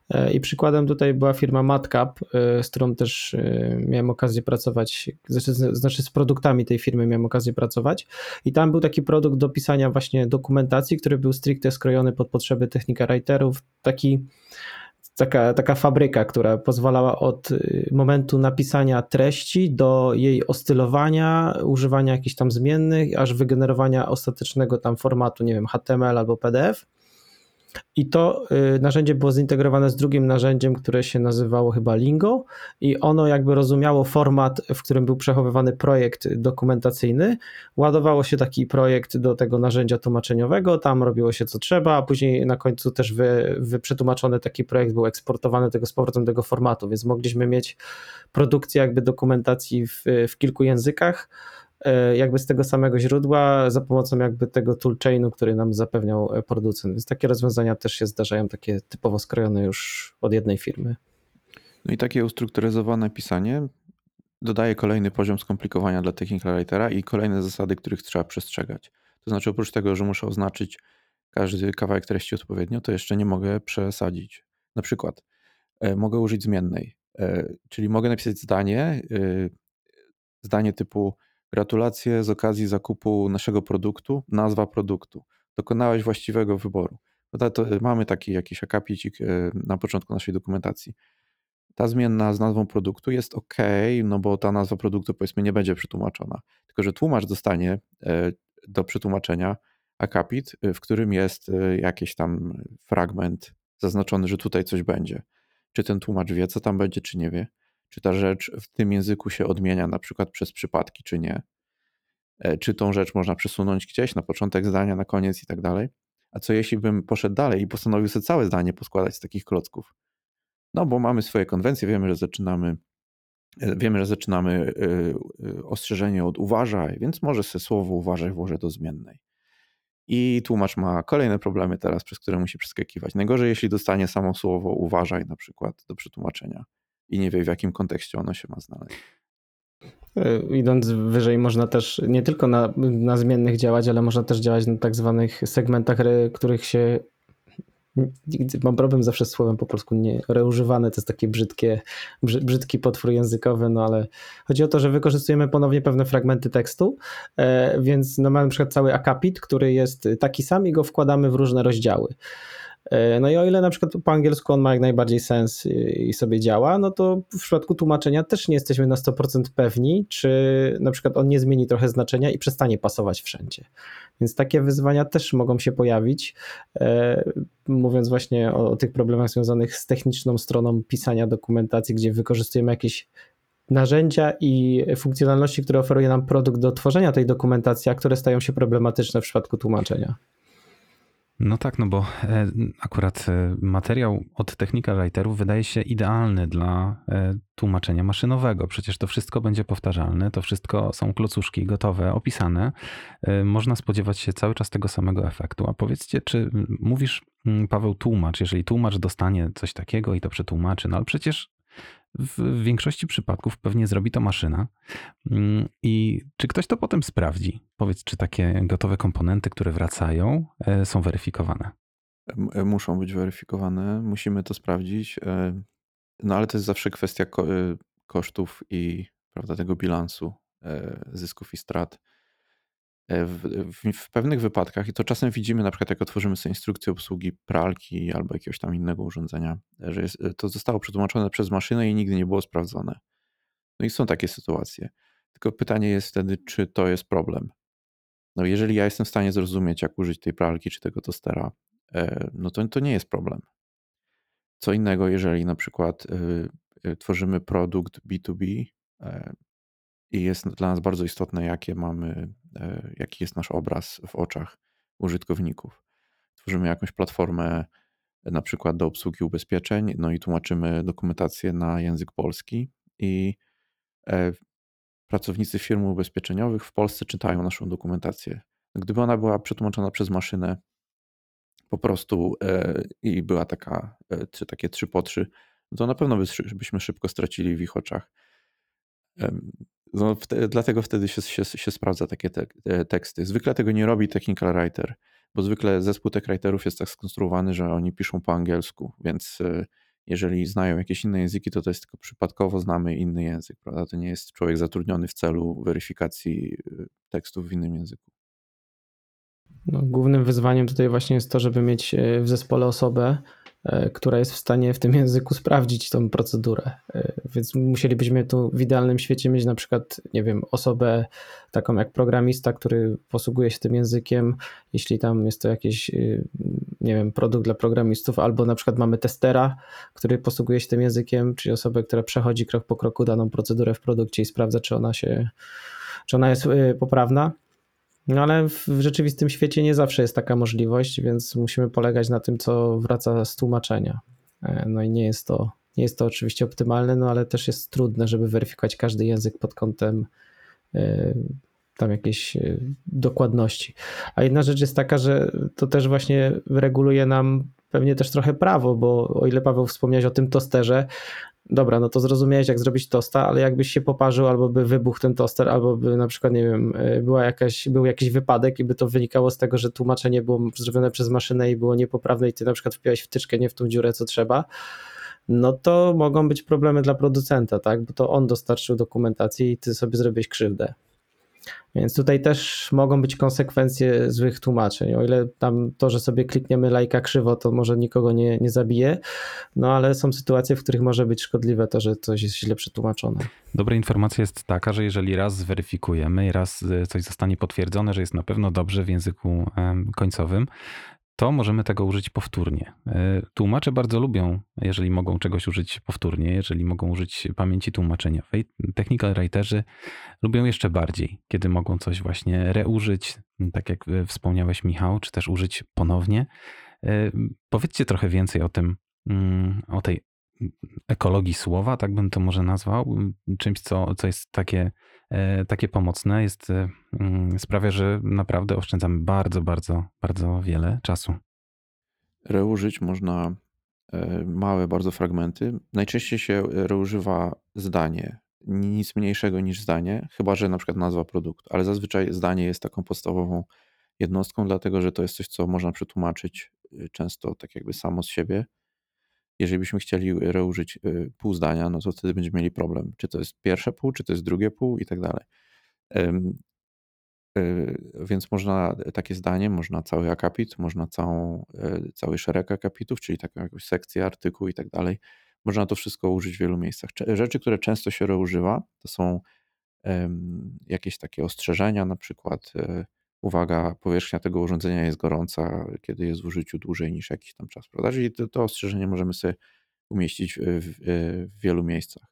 E, I przykładem tutaj była firma Madcap, e, z którą też e, miałem okazję pracować, znaczy, znaczy z produktami tej firmy miałem okazję pracować. I tam był taki produkt do pisania właśnie dokumentacji, który był stricte skrojony pod potrzeby technika writerów, taki taka, taka fabryka, która pozwalała od y, momentu napisania treści do jej ostylowania, używania jakichś tam zmiennych, aż wygenerowania ostatecznego tam formatu, nie wiem, HTML albo PDF. I to y, narzędzie było zintegrowane z drugim narzędziem, które się nazywało chyba Lingo, i ono jakby rozumiało format, w którym był przechowywany projekt dokumentacyjny. Ładowało się taki projekt do tego narzędzia tłumaczeniowego, tam robiło się co trzeba, a później na końcu też wy, wyprzetłumaczony taki projekt był eksportowany tego z powrotem tego formatu, więc mogliśmy mieć produkcję jakby dokumentacji w, w kilku językach jakby z tego samego źródła za pomocą jakby tego toolchainu, który nam zapewniał e, producent. Więc takie rozwiązania też się zdarzają, takie typowo skrojone już od jednej firmy. No i takie ustrukturyzowane pisanie dodaje kolejny poziom skomplikowania dla technical writera i kolejne zasady, których trzeba przestrzegać. To znaczy oprócz tego, że muszę oznaczyć każdy kawałek treści odpowiednio, to jeszcze nie mogę przesadzić. Na przykład e, mogę użyć zmiennej, czyli mogę napisać zdanie, zdanie typu Gratulacje z okazji zakupu naszego produktu, nazwa produktu. Dokonałeś właściwego wyboru. No to, mamy taki jakiś akapicik e, na początku naszej dokumentacji. Ta zmienna z nazwą produktu jest ok, no bo ta nazwa produktu powiedzmy nie będzie przetłumaczona. Tylko, że tłumacz dostanie e, do przetłumaczenia akapit, e, w którym jest jakiś tam fragment zaznaczony, że tutaj coś będzie. Czy ten tłumacz wie, co tam będzie, czy nie wie? Czy ta rzecz w tym języku się odmienia na przykład przez przypadki, czy nie. E, czy tą rzecz można przesunąć gdzieś na początek zdania, na koniec i tak dalej. A co jeśli bym poszedł dalej i postanowił sobie całe zdanie poskładać z takich klocków? No bo mamy swoje konwencje, wiemy, że zaczynamy e, wiemy, że zaczynamy e, ostrzeżenie od uważaj, więc może sobie słowo uważaj włożę do zmiennej. I tłumacz ma kolejne problemy teraz, przez które musi przeskakiwać. Najgorzej, jeśli dostanie samo słowo uważaj na przykład do przetłumaczenia i nie wie w jakim kontekście ono się ma znaleźć. E, idąc wyżej, można też nie tylko na, na zmiennych działać, ale można też działać na tak zwanych segmentach, których się. Mam problem zawsze z słowem po polsku nie reużywane, to jest takie brzydkie, brzydki potwór językowy, no ale chodzi o to, że wykorzystujemy ponownie pewne fragmenty tekstu, e, więc no mamy na przykład cały akapit, który jest taki sam i go wkładamy w różne rozdziały. E, no i o ile na przykład po angielsku on ma jak najbardziej sens i sobie działa, no to w przypadku tłumaczenia też nie jesteśmy na 100% pewni, czy na przykład on nie zmieni trochę znaczenia i przestanie pasować wszędzie. Więc takie wyzwania też mogą się pojawić, e, mówiąc właśnie o, o tych problemach związanych z techniczną stroną pisania dokumentacji, gdzie wykorzystujemy jakieś narzędzia i funkcjonalności, które oferuje nam produkt do tworzenia tej dokumentacji, a które stają się problematyczne w przypadku tłumaczenia. No tak, no bo e, akurat e, materiał od technical writerów wydaje się idealny dla e, tłumaczenia maszynowego. Przecież to wszystko będzie powtarzalne, to wszystko są klocuszki gotowe, opisane. Można spodziewać się cały czas tego samego efektu. A powiedzcie, czy mówisz, Paweł, tłumacz, jeżeli tłumacz dostanie coś takiego i to przetłumaczy, no ale przecież w większości przypadków pewnie zrobi to maszyna. Mm, I czy ktoś to potem sprawdzi? Powiedz, czy takie gotowe komponenty, które wracają, e, są weryfikowane? E, muszą być weryfikowane, musimy to sprawdzić. E, no ale to jest zawsze kwestia kosztów i prawda, tego bilansu zysków i strat. E, w, w, w, pewnych wypadkach, i to czasem widzimy, na przykład jak otworzymy sobie instrukcję obsługi pralki albo jakiegoś tam innego urządzenia, że jest, to zostało przetłumaczone przez maszynę i nigdy nie było sprawdzone. No i są takie sytuacje. Tylko pytanie jest wtedy, czy to jest problem. No jeżeli ja jestem w stanie zrozumieć, jak użyć tej pralki czy tego tostera, e, no to to nie jest problem. Co innego, jeżeli na przykład e, tworzymy produkt B2B, i jest dla nas bardzo istotne, jakie mamy, e, jaki jest nasz obraz w oczach użytkowników. Tworzymy jakąś platformę na przykład do obsługi ubezpieczeń, no i tłumaczymy dokumentację na język polski i e, pracownicy firm ubezpieczeniowych w Polsce czytają naszą dokumentację. Gdyby ona była przetłumaczona przez maszynę po prostu e, i była taka, czy takie trzy po trzy, to na pewno byśmy szybko stracili w ich oczach no, dlatego wtedy się, się, się sprawdza takie te, te teksty. Zwykle tego nie robi technical writer, bo zwykle zespół tech writerów jest tak skonstruowany, że oni piszą po angielsku, więc e, jeżeli znają jakieś inne języki, to to jest tylko przypadkowo znamy inny język, prawda? To nie jest człowiek zatrudniony w celu weryfikacji e, tekstów w innym języku. No, głównym wyzwaniem tutaj właśnie jest to, żeby mieć e, w zespole osobę, która jest w stanie w tym języku sprawdzić tą procedurę. E, więc musielibyśmy tu w idealnym świecie mieć na przykład, nie wiem, osobę taką jak programista, który posługuje się tym językiem, jeśli tam jest to jakiś, y, nie wiem, produkt dla programistów, albo na przykład mamy testera, który posługuje się tym językiem, czyli osobę, która przechodzi krok po kroku daną procedurę w produkcie i sprawdza, czy ona się, czy ona jest y, poprawna. No ale w rzeczywistym świecie nie zawsze jest taka możliwość, więc musimy polegać na tym, co wraca z tłumaczenia. E, no i nie jest to, nie jest to oczywiście optymalne, no ale też jest trudne, żeby weryfikować każdy język pod kątem e, tam jakiejś e, dokładności. A jedna rzecz jest taka, że to też właśnie reguluje nam pewnie też trochę prawo, bo o ile Paweł wspomniałeś o tym tosterze, dobra, no to zrozumiałeś, jak zrobić tosta, ale jakbyś się poparzył, albo by wybuchł ten toster, albo by na przykład, nie wiem, e, była jakaś, był jakiś wypadek i by to wynikało z tego, że tłumaczenie było zrobione przez maszynę i było niepoprawne i ty na przykład wpiłeś wtyczkę nie w tą dziurę, co trzeba, no to mogą być problemy dla producenta, tak, bo to on dostarczył dokumentację i ty sobie zrobiłeś krzywdę. Więc tutaj też mogą być konsekwencje złych tłumaczeń. O ile tam to, że sobie klikniemy lajka krzywo, to może nikogo nie, nie zabije, no ale są sytuacje, w których może być szkodliwe to, że coś jest źle przetłumaczone. Dobra informacja jest taka, że jeżeli raz zweryfikujemy i raz y, coś zostanie potwierdzone, że jest na pewno dobrze w języku końcowym, to możemy tego użyć powtórnie. E, tłumacze bardzo lubią, jeżeli mogą czegoś użyć powtórnie, jeżeli mogą użyć pamięci tłumaczeniowej. Technical writerzy lubią jeszcze bardziej, kiedy mogą coś właśnie reużyć, tak jak e, wspomniałeś Michał, czy też użyć ponownie. E, powiedzcie trochę więcej o tym, mm, o tej ekologii słowa, tak bym to może nazwał, czymś, co, co jest takie, takie pomocne, jest, e, mm, sprawia, że naprawdę oszczędzamy bardzo, bardzo, bardzo wiele czasu. Reużyć można e, małe bardzo fragmenty. Najczęściej się reużywa zdanie, nic mniejszego niż zdanie, chyba że na przykład nazwa produktu, ale zazwyczaj zdanie jest taką podstawową jednostką, dlatego że to jest coś, co można przetłumaczyć często tak jakby samo z siebie jeżeli byśmy chcieli reużyć y, pół zdania, no to wtedy będziemy mieli problem. Czy to jest pierwsze pół, czy to jest drugie pół i tak dalej. Y, więc można takie zdanie, można cały akapit, można całą, y, cały szereg akapitów, czyli taką jakąś sekcję, artykuł i tak dalej. Można to wszystko użyć w wielu miejscach. Rzeczy, które często się reużywa, to są jakieś takie ostrzeżenia, na przykład uwaga, powierzchnia tego urządzenia jest gorąca, kiedy jest w użyciu dłużej niż jakiś tam czas, prawda? Czyli to, to ostrzeżenie możemy sobie umieścić w, w wielu miejscach.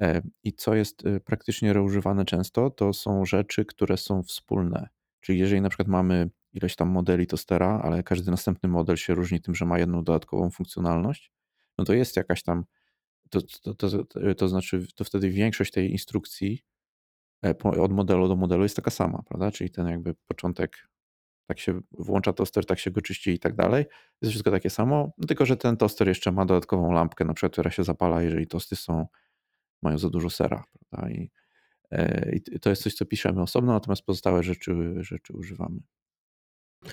E, I co jest e, praktycznie reużywane często, to są rzeczy, które są wspólne. Czyli jeżeli na przykład mamy ileś tam modeli tostera, ale każdy następny model się różni tym, że ma jedną dodatkową funkcjonalność, no to jest jakaś tam, to, to, to, to znaczy, to wtedy większość tej instrukcji E, od modelu do modelu jest taka sama, prawda? Czyli ten jakby początek, tak się włącza toster, tak się go czyści i tak dalej. Jest wszystko takie samo, no tylko że ten toster jeszcze ma dodatkową lampkę, na przykład, która się zapala, jeżeli tosty są, mają za dużo sera, prawda? I, e, i to jest coś, co piszemy osobno, natomiast pozostałe rzeczy, rzeczy używamy.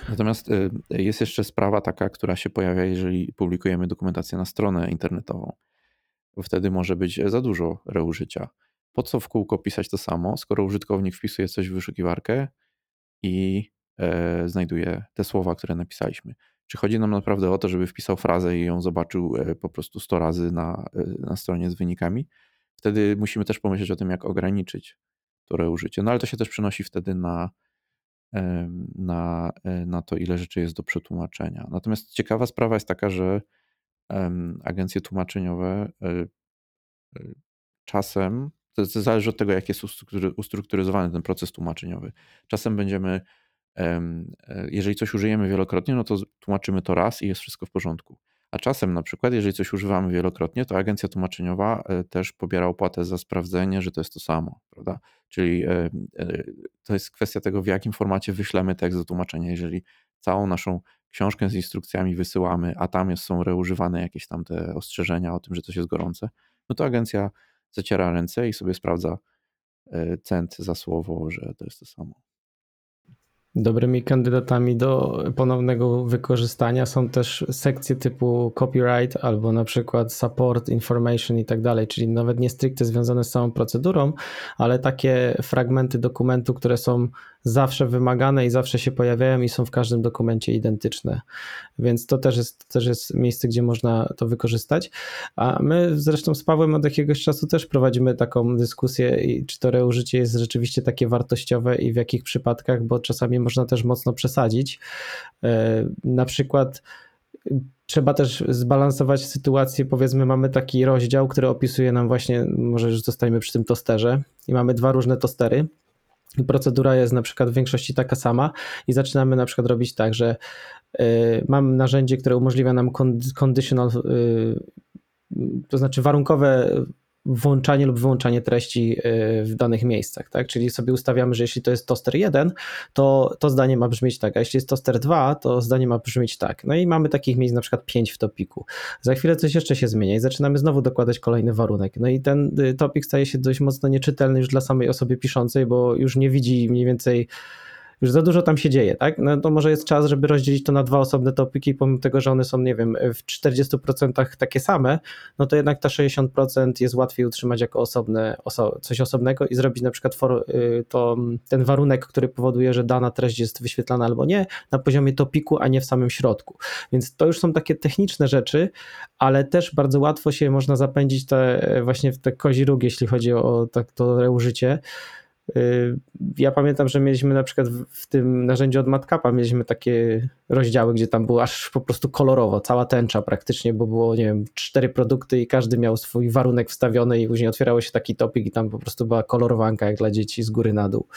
Natomiast e, jest jeszcze sprawa taka, która się pojawia, jeżeli publikujemy dokumentację na stronę internetową, bo wtedy może być za dużo reużycia po co w kółko pisać to samo, skoro użytkownik wpisuje coś w wyszukiwarkę i e, znajduje te słowa, które napisaliśmy. Czy chodzi nam naprawdę o to, żeby wpisał frazę i ją zobaczył e, po prostu 100 razy na, e, na stronie z wynikami? Wtedy musimy też pomyśleć o tym, jak ograniczyć to reużycie. No ale to się też przenosi wtedy na, na, e, na to, ile rzeczy jest do przetłumaczenia. Natomiast ciekawa sprawa jest taka, że agencje tłumaczeniowe czasem to, to zależy od tego, jak jest ustrukturyzowany ten proces tłumaczeniowy. Czasem będziemy, e, jeżeli coś użyjemy wielokrotnie, no to tłumaczymy to raz i jest wszystko w porządku. A czasem na przykład, jeżeli coś używamy wielokrotnie, to agencja tłumaczeniowa e, też pobiera opłatę za sprawdzenie, że to jest to samo, prawda? Czyli e, to jest kwestia tego, w jakim formacie wyślemy tekst do tłumaczenia. Jeżeli całą naszą książkę z instrukcjami wysyłamy, a tam są reużywane jakieś tam te ostrzeżenia o tym, że coś jest gorące, no to agencja zaciera ręce i sobie sprawdza e, cent za słowo, że to jest to samo. Dobrymi kandydatami do ponownego wykorzystania są też sekcje typu copyright albo na przykład support information i tak dalej, czyli nawet nie stricte związane z samą procedurą, ale takie fragmenty dokumentu, które są zawsze wymagane i zawsze się pojawiają i są w każdym dokumencie identyczne. Więc to też jest, to też jest miejsce, gdzie można to wykorzystać. A my zresztą z Pawłem od jakiegoś czasu też prowadzimy taką dyskusję, czy to reużycie jest rzeczywiście takie wartościowe i w jakich przypadkach, bo czasami można też mocno przesadzić. E, na przykład trzeba też zbalansować sytuację. Powiedzmy, mamy taki rozdział, który opisuje nam właśnie, może już zostajemy przy tym tosterze, i mamy dwa różne tostery. Procedura jest na przykład w większości taka sama, i zaczynamy na przykład robić tak, że y, mam narzędzie, które umożliwia nam conditional, y, to znaczy warunkowe włączanie lub wyłączanie treści y, w danych miejscach, tak? Czyli sobie ustawiamy, że jeśli to jest toster 1, to to zdanie ma brzmieć tak, a jeśli jest toster 2, to zdanie ma brzmieć tak. No i mamy takich miejsc na przykład 5 w topiku. Za chwilę coś jeszcze się zmienia i zaczynamy znowu dokładać kolejny warunek. No i ten y, topik staje się dość mocno nieczytelny już dla samej osoby piszącej, bo już nie widzi mniej więcej już za dużo tam się dzieje, tak? No to może jest czas, żeby rozdzielić to na dwa osobne topiki, pomimo tego, że one są, nie wiem, w 40% takie same, no to jednak ta 60% jest łatwiej utrzymać jako osobne, oso coś osobnego i zrobić na przykład for, y, to, ten warunek, który powoduje, że dana treść jest wyświetlana albo nie, na poziomie topiku, a nie w samym środku. Więc to już są takie techniczne rzeczy, ale też bardzo łatwo się można zapędzić te, właśnie w te kozi róg, jeśli chodzi o tak, to reużycie, Y, ja pamiętam, że mieliśmy na przykład w tym narzędziu od Matkapa mieliśmy takie rozdziały, gdzie tam było aż po prostu kolorowo, cała tęcza praktycznie, bo było, nie wiem, cztery produkty i każdy miał swój warunek wstawiony i później otwierało się taki topik i tam po prostu była kolorowanka jak dla dzieci z góry na dół.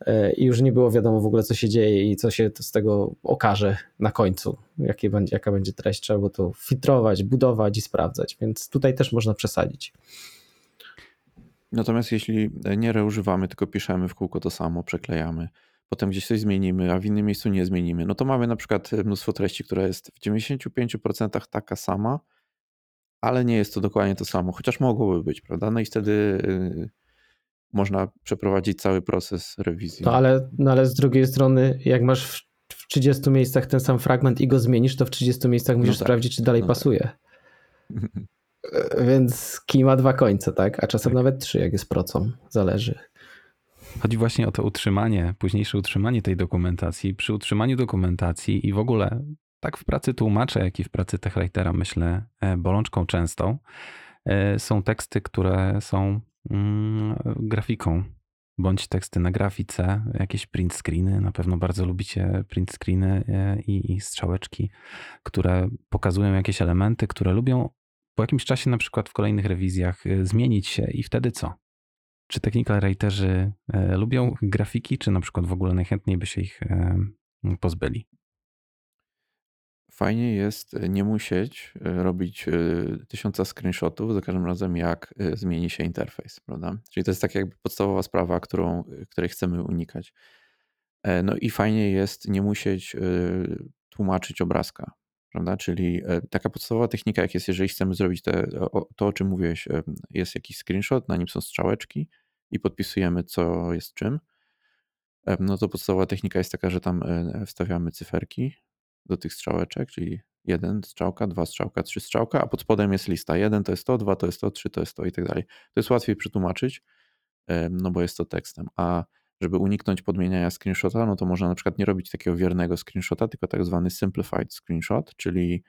Y, I już nie było wiadomo w ogóle, co się dzieje i co się z tego okaże na końcu, jakie będzie, jaka będzie treść. Trzeba było to filtrować, budować i sprawdzać, więc tutaj też można przesadzić. Natomiast jeśli nie reużywamy, tylko piszemy w kółko to samo, przeklejamy, potem gdzieś coś zmienimy, a w innym miejscu nie zmienimy, no to mamy na przykład mnóstwo treści, która jest w 95% taka sama, ale nie jest to dokładnie to samo, chociaż mogłoby być, prawda? No i wtedy y, można przeprowadzić cały proces rewizji. No ale, no ale z drugiej strony, jak masz w, w 30 miejscach ten sam fragment i go zmienisz, to w 30 miejscach musisz no tak. sprawdzić, czy dalej no pasuje. Tak. Więc kij ma dwa końce, tak? A czasem tak. nawet trzy, jak jest procą. Zależy. Chodzi właśnie o to utrzymanie, późniejsze utrzymanie tej dokumentacji. Przy utrzymaniu dokumentacji i w ogóle tak w pracy tłumacza, jak i w pracy techwritera, myślę, e, bolączką częstą e, są teksty, które są mm, grafiką, bądź teksty na grafice, jakieś print screeny. Na pewno bardzo lubicie print screeny e, i, i strzałeczki, które pokazują jakieś elementy, które lubią po jakimś czasie, na przykład w kolejnych rewizjach, y, zmienić się i wtedy co? Czy technical writerzy e, lubią grafiki, czy na przykład w ogóle najchętniej by się ich e, pozbyli? Fajnie jest nie musieć e, robić tysiąca screenshotów za każdym razem, jak zmieni się interfejs, prawda? Czyli to jest tak jakby podstawowa sprawa, którą, której chcemy unikać. No i fajnie jest nie musieć tłumaczyć obrazka, prawda? Czyli e, taka podstawowa technika, jak jest, jeżeli chcemy zrobić te, to, o czym mówiłeś, e, jest jakiś screenshot, na nim są strzałeczki i podpisujemy, co jest czym. E, no to podstawowa technika jest taka, że tam wstawiamy cyferki do tych strzałeczek, czyli jeden strzałka, dwa strzałka, trzy strzałka, a pod spodem jest lista. Jeden to jest to, dwa to jest to, trzy to jest to i tak dalej. To jest łatwiej przetłumaczyć, no bo jest to tekstem. A żeby uniknąć podmieniania screenshota, no to można na przykład nie robić takiego wiernego screenshota, tylko tak zwany simplified screenshot, czyli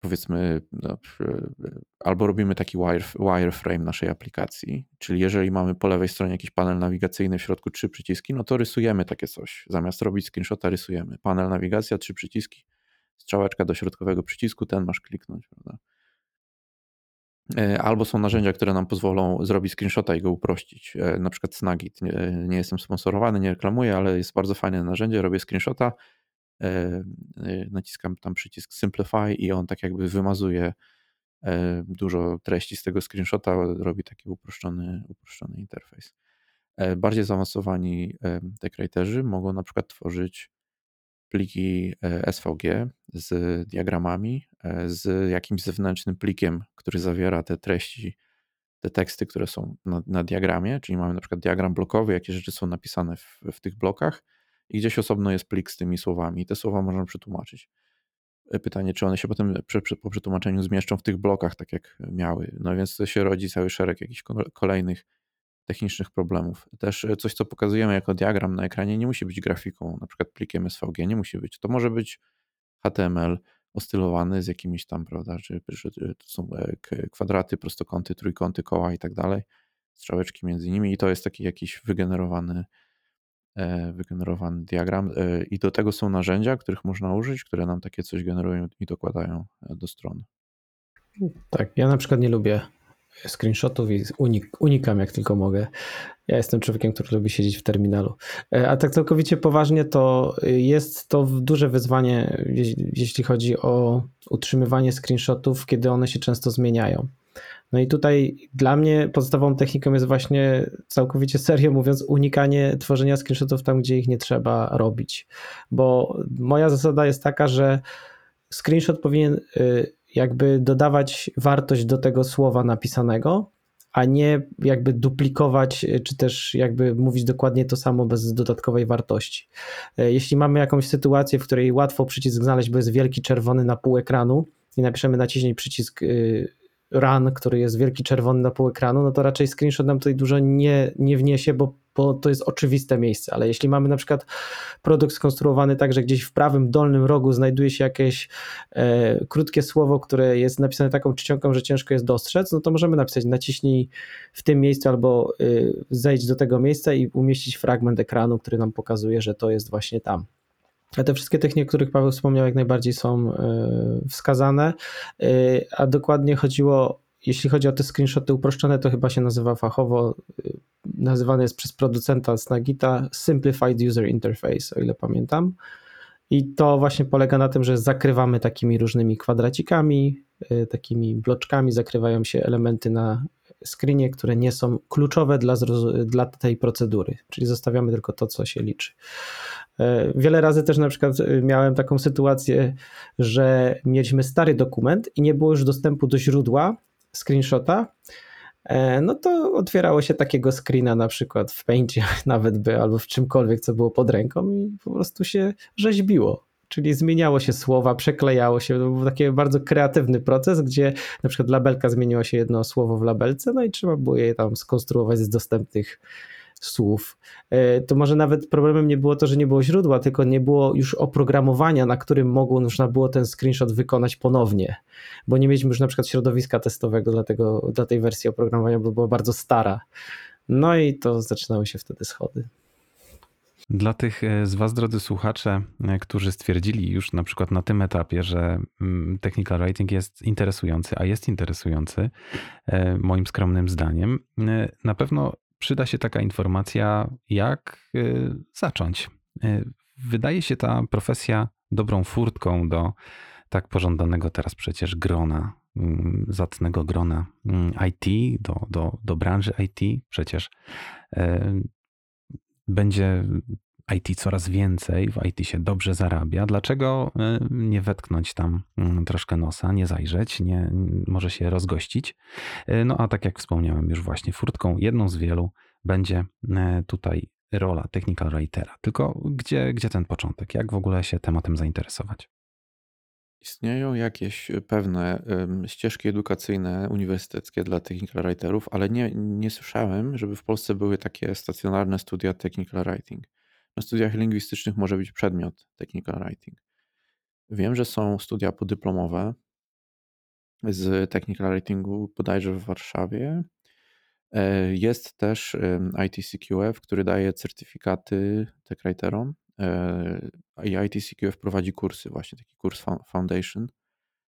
powiedzmy, no, albo robimy taki wire, wireframe naszej aplikacji, czyli jeżeli mamy po lewej stronie jakiś panel nawigacyjny, w środku trzy przyciski, no to rysujemy takie coś. Zamiast robić screenshota, rysujemy. Panel nawigacja, trzy przyciski, strzałeczka do środkowego przycisku, ten masz kliknąć, prawda? E, albo są narzędzia, które nam pozwolą zrobić screenshota i go uprościć. E, na przykład Snagit. Nie, nie jestem sponsorowany, nie reklamuję, ale jest bardzo fajne narzędzie. Robię screenshota, e, naciskam tam przycisk Simplify i on tak jakby wymazuje dużo treści z tego screenshota, robi taki uproszczony, uproszczony interfejs. Bardziej zaawansowani dekrejterzy mogą na przykład tworzyć pliki e, SVG z diagramami, e, z jakimś zewnętrznym plikiem, który zawiera te treści, te teksty, które są na, na diagramie, czyli mamy na przykład diagram blokowy, jakie rzeczy są napisane w, w tych blokach i gdzieś osobno jest plik z tymi słowami te słowa można przetłumaczyć. E, pytanie, czy one się potem po przetłumaczeniu zmieszczą w tych blokach, tak jak miały. No więc to się rodzi cały szereg jakichś kolejnych technicznych problemów. Też e, coś, co pokazujemy jako diagram na ekranie, nie musi być grafiką, na przykład plikiem SVG, nie musi być. To może być HTML ostylowany z jakimiś tam, prawda, czy, czy to są e, kwadraty, prostokąty, trójkąty, koła i tak dalej, strzałeczki między nimi i to jest taki jakiś wygenerowany E, wygenerowany diagram e, i do tego są narzędzia, których można użyć, które nam takie coś generują i dokładają e, do strony. Tak, ja na przykład nie lubię screenshotów i unik, unikam jak tylko mogę. Ja jestem człowiekiem, który lubi siedzieć w terminalu. A tak całkowicie poważnie, to jest to duże wyzwanie, jeśli chodzi o utrzymywanie screenshotów, kiedy one się często zmieniają. No i tutaj dla mnie podstawową techniką jest właśnie całkowicie serio mówiąc unikanie tworzenia screenshotów tam, gdzie ich nie trzeba robić. Bo moja zasada jest taka, że screenshot powinien y, jakby dodawać wartość do tego słowa napisanego, a nie jakby duplikować, y, czy też jakby mówić dokładnie to samo bez dodatkowej wartości. Y, jeśli mamy jakąś sytuację, w której łatwo przycisk znaleźć, bo jest wielki czerwony na pół ekranu i napiszemy naciśnij przycisk run, który jest wielki czerwony na pół ekranu, no to raczej screenshot nam tutaj dużo nie, nie wniesie, bo, bo to jest oczywiste miejsce, ale jeśli mamy na przykład produkt skonstruowany tak, że gdzieś w prawym dolnym rogu znajduje się jakieś e, krótkie słowo, które jest napisane taką czcionką, że ciężko jest dostrzec, no to możemy napisać naciśnij w tym miejscu albo y, zejdź do tego miejsca i umieścić fragment ekranu, który nam pokazuje, że to jest właśnie tam. A te wszystkie techniki, o których Paweł wspomniał, jak najbardziej są e, wskazane, e, a dokładnie chodziło, jeśli chodzi o te screenshoty uproszczone, to chyba się nazywa fachowo, e, nazywane jest przez producenta Snagita Simplified User Interface, o ile pamiętam. I to właśnie polega na tym, że zakrywamy takimi różnymi kwadracikami, takimi bloczkami, zakrywają się elementy na screenie, które nie są kluczowe dla, dla tej procedury, czyli zostawiamy tylko to, co się liczy. E, wiele razy też na przykład e, miałem taką sytuację, że mieliśmy stary dokument i nie było już dostępu do źródła screenshota, e, no to otwierało się takiego screena na przykład w Paintie nawet by, albo w czymkolwiek, co było pod ręką i po prostu się rzeźbiło. Czyli zmieniało się słowa, przeklejało się. To był taki bardzo kreatywny proces, gdzie na przykład labelka zmieniło się jedno słowo w labelce, no i trzeba było je tam skonstruować z dostępnych słów. E, to może nawet problemem nie było to, że nie było źródła, tylko nie było już oprogramowania, na którym mogło, można było ten screenshot wykonać ponownie, bo nie mieliśmy już na przykład środowiska testowego dla, tego, dla tej wersji oprogramowania, bo była bardzo stara. No i to zaczynały się wtedy schody. Dla tych e, z Was, drodzy słuchacze, e, którzy stwierdzili już na przykład na tym etapie, że mm, technical writing jest interesujący, a jest interesujący, moim skromnym zdaniem, na pewno przyda się taka informacja, jak zacząć. Wydaje się ta profesja dobrą furtką do tak pożądanego teraz przecież grona, mm, zacnego grona mm, IT, do, do, do branży IT. Przecież będzie IT coraz więcej, w IT się dobrze zarabia. Dlaczego nie wetknąć tam mm, troszkę nosa, nie zajrzeć, nie, może się rozgościć? No a tak jak wspomniałem już właśnie, furtką jedną z wielu będzie e, tutaj rola technical writera. Tylko gdzie, gdzie ten początek? Jak w ogóle się tematem zainteresować? Istnieją jakieś pewne ścieżki edukacyjne, uniwersyteckie dla technical writerów, ale nie, nie słyszałem, żeby w Polsce były takie stacjonarne studia technical writing. Na studiach lingwistycznych może być przedmiot technical writing. Wiem, że są studia podyplomowe z technical writingu bodajże w Warszawie, E, jest też ITCQF, który daje certyfikaty techwriterom e, i ITCQF prowadzi kursy, właśnie taki kurs Foundation,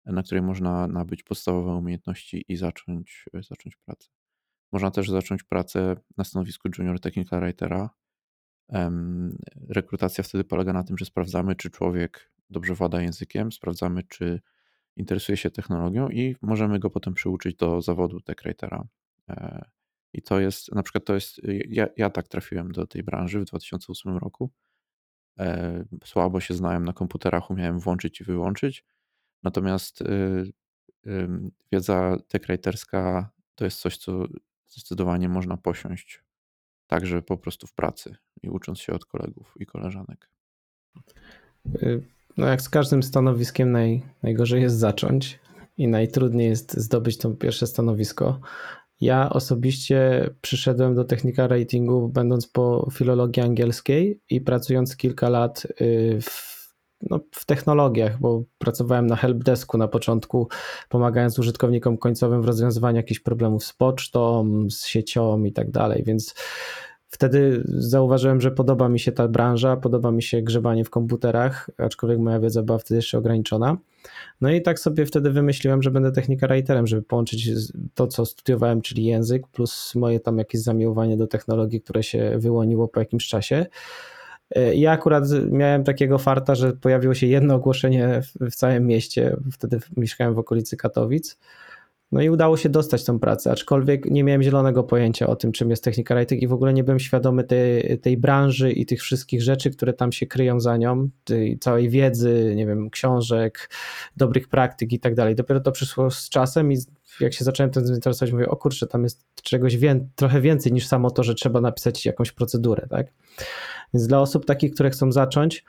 na której można nabyć podstawowe umiejętności i zacząć, zacząć pracę. Można też zacząć pracę na stanowisku junior technical writera. Rekrutacja wtedy polega na tym, że sprawdzamy, czy człowiek dobrze włada językiem, sprawdzamy, czy interesuje się technologią i możemy go potem przyuczyć do zawodu techwritera. E, i to jest, na przykład to jest, ja, ja tak trafiłem do tej branży w 2008 roku. E, słabo się znałem na komputerach, umiałem włączyć i wyłączyć. Natomiast y, wiedza techwriterska to jest coś, co zdecydowanie można posiąść także po prostu w pracy i ucząc się od kolegów i koleżanek. Y, no jak z każdym stanowiskiem naj, najgorzej jest zacząć i najtrudniej jest zdobyć to pierwsze stanowisko. Ja osobiście przyszedłem do technical ratingu będąc po filologii angielskiej i pracując kilka lat y, w, no, w technologiach, bo pracowałem na helpdesku na początku, pomagając użytkownikom końcowym w rozwiązywaniu jakichś problemów z pocztą, z siecią i tak dalej, więc wtedy zauważyłem, że podoba mi się ta branża, podoba mi się grzebanie w komputerach, aczkolwiek moja wiedza była wtedy jeszcze ograniczona. No i tak sobie wtedy wymyśliłem, że będę technika writerem, żeby połączyć to, co studiowałem, czyli język, plus moje tam jakieś zamiłowanie do technologii, które się wyłoniło po jakimś czasie. Ja akurat miałem takiego farta, że pojawiło się jedno ogłoszenie w, w całym mieście. Wtedy mieszkałem w okolicy Katowic no i udało się dostać tą pracę, aczkolwiek nie miałem zielonego pojęcia o tym, czym jest technika writing i w ogóle nie byłem świadomy tej, tej branży i tych wszystkich rzeczy, które tam się kryją za nią, tej całej wiedzy, nie wiem, książek, dobrych praktyk i tak dalej. Dopiero to przyszło z czasem i jak się zacząłem tym zainteresować, mówię, o kurczę, tam jest czegoś wię trochę więcej niż samo to, że trzeba napisać jakąś procedurę, tak? Więc dla osób takich, które chcą zacząć,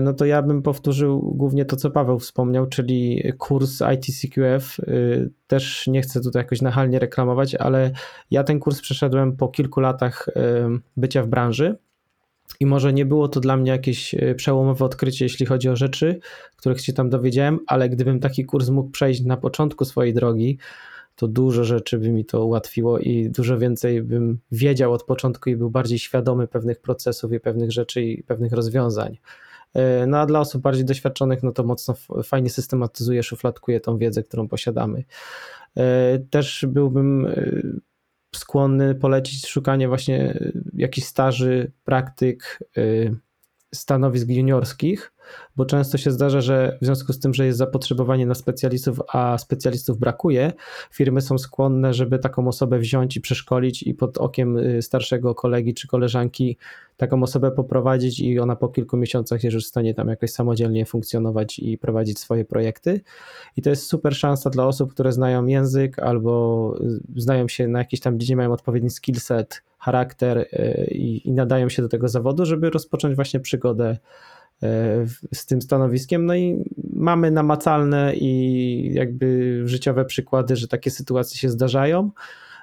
no to ja bym powtórzył głównie to, co Paweł wspomniał, czyli kurs ITCQF. E, też nie chcę tutaj jakoś nachalnie reklamować, ale ja ten kurs przeszedłem po kilku latach e, bycia w branży. I może nie było to dla mnie jakieś przełomowe odkrycie, jeśli chodzi o rzeczy, których się tam dowiedziałem, ale gdybym taki kurs mógł przejść na początku swojej drogi, to dużo rzeczy by mi to ułatwiło i dużo więcej bym wiedział od początku i był bardziej świadomy pewnych procesów i pewnych rzeczy i pewnych rozwiązań. E, no a dla osób bardziej doświadczonych, no to mocno fajnie systematyzuje, szufladkuje tą wiedzę, którą posiadamy. E, też byłbym e, skłonny polecić szukanie właśnie jakichś staży, praktyk, stanowisk juniorskich, bo często się zdarza, że w związku z tym, że jest zapotrzebowanie na specjalistów, a specjalistów brakuje, firmy są skłonne, żeby taką osobę wziąć i przeszkolić i pod okiem y, starszego kolegi czy koleżanki taką osobę poprowadzić i ona po kilku miesiącach jest już w stanie tam jakoś samodzielnie funkcjonować i prowadzić swoje projekty. I to jest super szansa dla osób, które znają język albo y, znają się na jakiejś tam dziedzinie, mają odpowiedni skillset, charakter y, i, i nadają się do tego zawodu, żeby rozpocząć właśnie przygodę z tym stanowiskiem. No i mamy namacalne i jakby życiowe przykłady, że takie sytuacje się zdarzają.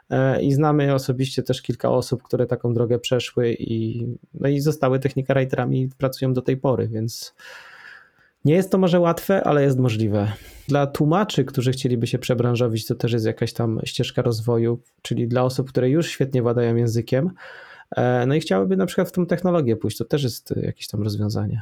E, I znamy osobiście też kilka osób, które taką drogę przeszły i, no i zostały technika writerami i pracują do tej pory, więc nie jest to może łatwe, ale jest możliwe. Dla tłumaczy, którzy chcieliby się przebranżowić, to też jest jakaś tam ścieżka rozwoju, czyli dla osób, które już świetnie władają językiem, e, no i chciałyby na przykład w tą technologię pójść, to też jest jakieś tam rozwiązanie.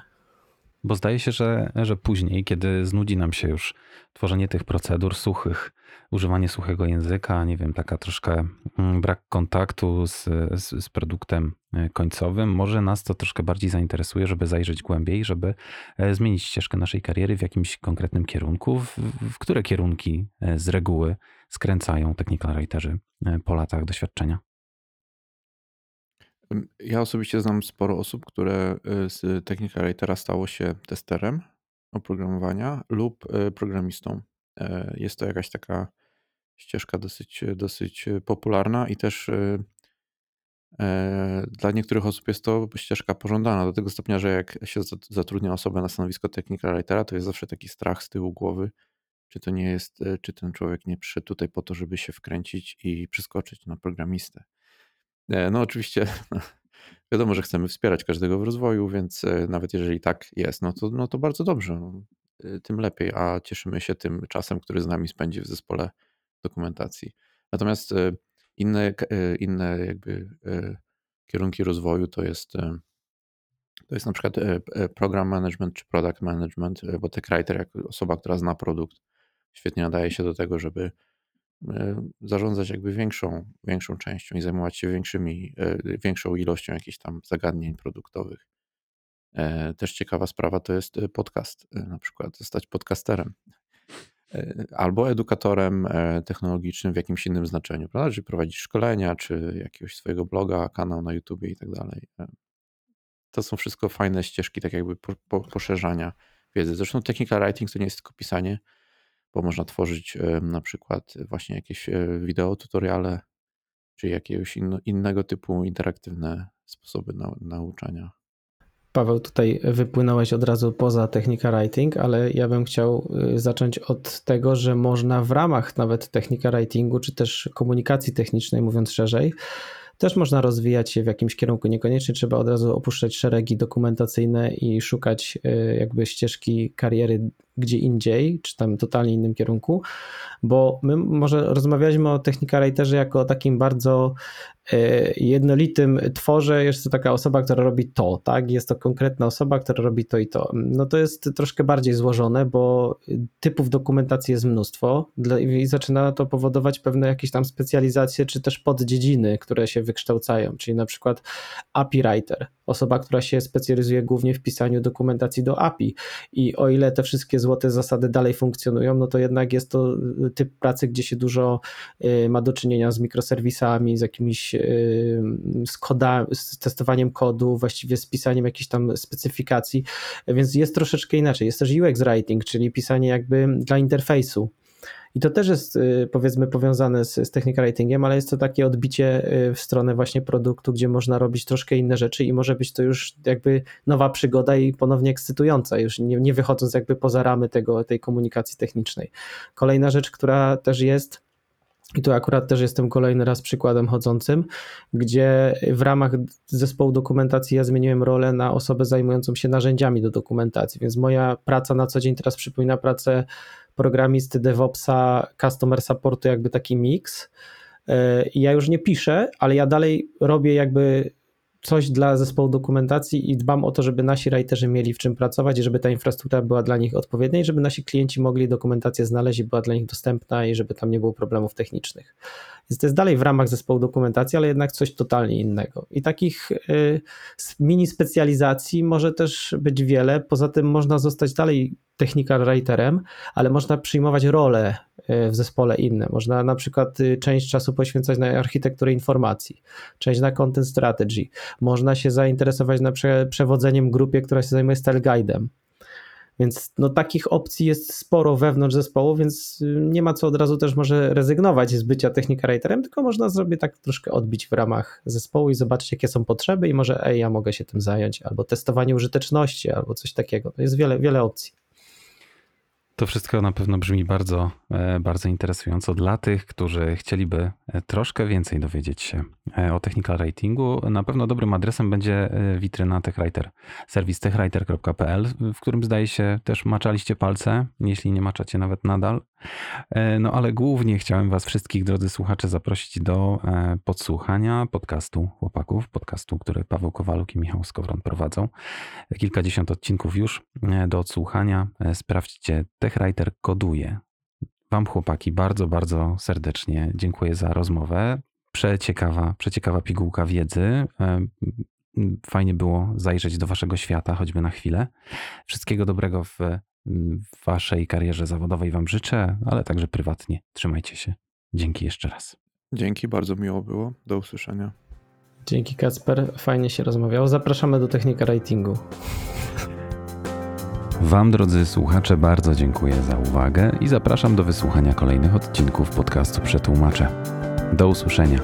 Bo zdaje się, że, że później, kiedy znudzi nam się już tworzenie tych procedur suchych, używanie suchego języka, nie wiem, taka troszkę mm, brak kontaktu z, z, z, produktem e, końcowym, może nas to troszkę bardziej zainteresuje, żeby zajrzeć głębiej, żeby e, zmienić ścieżkę naszej kariery w jakimś konkretnym kierunku. W, w które kierunki e, z reguły skręcają technical writerzy po latach doświadczenia? Ja osobiście znam sporo osób, które y, z technical writera stało się testerem oprogramowania lub y, programistą. E, jest to jakaś taka ścieżka dosyć, dosyć popularna i też e, dla niektórych osób jest to ścieżka pożądana do tego stopnia, że jak się zatrudnia osobę na stanowisko technical writera, to jest zawsze taki strach z tyłu głowy, czy to nie jest, czy ten człowiek nie przyszedł tutaj po to, żeby się wkręcić i przeskoczyć na programistę. E, no oczywiście wiadomo, że chcemy wspierać każdego w rozwoju, więc e, nawet jeżeli tak jest, no to, no to bardzo dobrze, no, e, tym lepiej, a cieszymy się tym czasem, który z nami spędzi w zespole dokumentacji. Natomiast inne, inne jakby kierunki rozwoju to jest to jest na przykład program management czy product management, bo tech writer jako osoba, która zna produkt, świetnie nadaje się do tego, żeby zarządzać jakby większą, większą częścią i zajmować się większymi, e, większą ilością jakichś tam zagadnień produktowych. E, też ciekawa sprawa to jest podcast, na przykład zostać podcasterem albo edukatorem technologicznym w jakimś innym znaczeniu, prawda? Czyli prowadzić szkolenia, czy jakiegoś swojego bloga, kanał na YouTube i tak dalej. To są wszystko fajne ścieżki, tak jakby po, po, poszerzania wiedzy. Zresztą technical writing to nie jest tylko pisanie, bo można tworzyć na przykład właśnie jakieś e, wideo tutoriale, czy jakiegoś innego typu interaktywne sposoby na, nauczania. Paweł, tutaj wypłynąłeś od razu poza technika writing, ale ja bym chciał y, zacząć od tego, że można w ramach nawet technika writingu, czy też komunikacji technicznej, mówiąc szerzej, też można rozwijać się w jakimś kierunku. Niekoniecznie trzeba od razu opuszczać szeregi dokumentacyjne i szukać y, jakby ścieżki kariery gdzie indziej, czy tam totalnie innym kierunku, bo my może rozmawialiśmy o Technika Writerze jako o takim bardzo e, jednolitym tworze, jest to taka osoba, która robi to, tak? Jest to konkretna osoba, która robi to i to. No to jest troszkę bardziej złożone, bo typów dokumentacji jest mnóstwo i zaczyna to powodować pewne jakieś tam specjalizacje, czy też poddziedziny, które się wykształcają, czyli na przykład API Writer, osoba, która się specjalizuje głównie w pisaniu dokumentacji do API i o ile te wszystkie złote zasady dalej funkcjonują, no to jednak jest to y, typ pracy, gdzie się dużo y, ma do czynienia z mikroserwisami, z jakimiś y, z, koda, z testowaniem kodu, właściwie z pisaniem jakichś tam specyfikacji, więc jest troszeczkę inaczej. Jest też UX writing, czyli pisanie jakby dla interfejsu. I to też jest powiedzmy powiązane z, z technical ale jest to takie odbicie w stronę właśnie produktu, gdzie można robić troszkę inne rzeczy i może być to już jakby nowa przygoda i ponownie ekscytująca, już nie, nie wychodząc jakby poza ramy tego, tej komunikacji technicznej. Kolejna rzecz, która też jest, i tu akurat też jestem kolejny raz przykładem chodzącym, gdzie w ramach zespołu dokumentacji ja zmieniłem rolę na osobę zajmującą się narzędziami do dokumentacji, więc moja praca na co dzień teraz przypomina pracę programisty, DevOpsa, customer supportu, jakby taki miks. I ja już nie piszę, ale ja dalej robię jakby coś dla zespołu dokumentacji i dbam o to, żeby nasi writerzy mieli w czym pracować i żeby ta infrastruktura była dla nich odpowiednia i żeby nasi klienci mogli dokumentację znaleźć i była dla nich dostępna i żeby tam nie było problemów technicznych. Więc to jest dalej w ramach zespołu dokumentacji, ale jednak coś totalnie innego. I takich y, mini specjalizacji może też być wiele. Poza tym można zostać dalej technical writerem, ale można przyjmować role y, w zespole inne. Można na przykład y, część czasu poświęcać na architekturę informacji, część na content strategy. Można się zainteresować na przewodzeniem grupie, która się zajmuje style guide'em. Więc no, takich opcji jest sporo wewnątrz zespołu, więc y, nie ma co od razu też może rezygnować z bycia technika writerem, tylko można sobie tak troszkę odbić w ramach zespołu i zobaczyć, jakie są potrzeby i może ej, ja mogę się tym zająć, albo testowanie użyteczności, albo coś takiego. Jest wiele, wiele opcji. To wszystko na pewno brzmi bardzo, e, bardzo interesująco dla tych, którzy chcieliby e, troszkę więcej dowiedzieć się e, o technical ratingu. Na pewno dobrym adresem będzie witryna TechWriter, serwis techwriter.pl, w którym zdaje się też maczaliście palce, jeśli nie maczacie nawet nadal. No ale głównie chciałem was wszystkich, drodzy słuchacze, zaprosić do podsłuchania podcastu chłopaków, podcastu, który Paweł Kowaluk i Michał Skowron prowadzą. Kilkadziesiąt odcinków już do odsłuchania. Sprawdźcie TechWriter koduje. Wam chłopaki bardzo, bardzo serdecznie dziękuję za rozmowę. Przeciekawa, przeciekawa pigułka wiedzy. E, fajnie było zajrzeć do waszego świata, choćby na chwilę. Wszystkiego dobrego w, w waszej karierze zawodowej wam życzę, ale także prywatnie. Trzymajcie się. Dzięki jeszcze raz. Dzięki, bardzo miło było. Do usłyszenia. Dzięki Kacper, fajnie się rozmawiało. Zapraszamy do Technika Ratingu. Wam, drodzy słuchacze, bardzo dziękuję za uwagę i zapraszam do wysłuchania kolejnych odcinków podcastu Przetłumaczę. Do usłyszenia.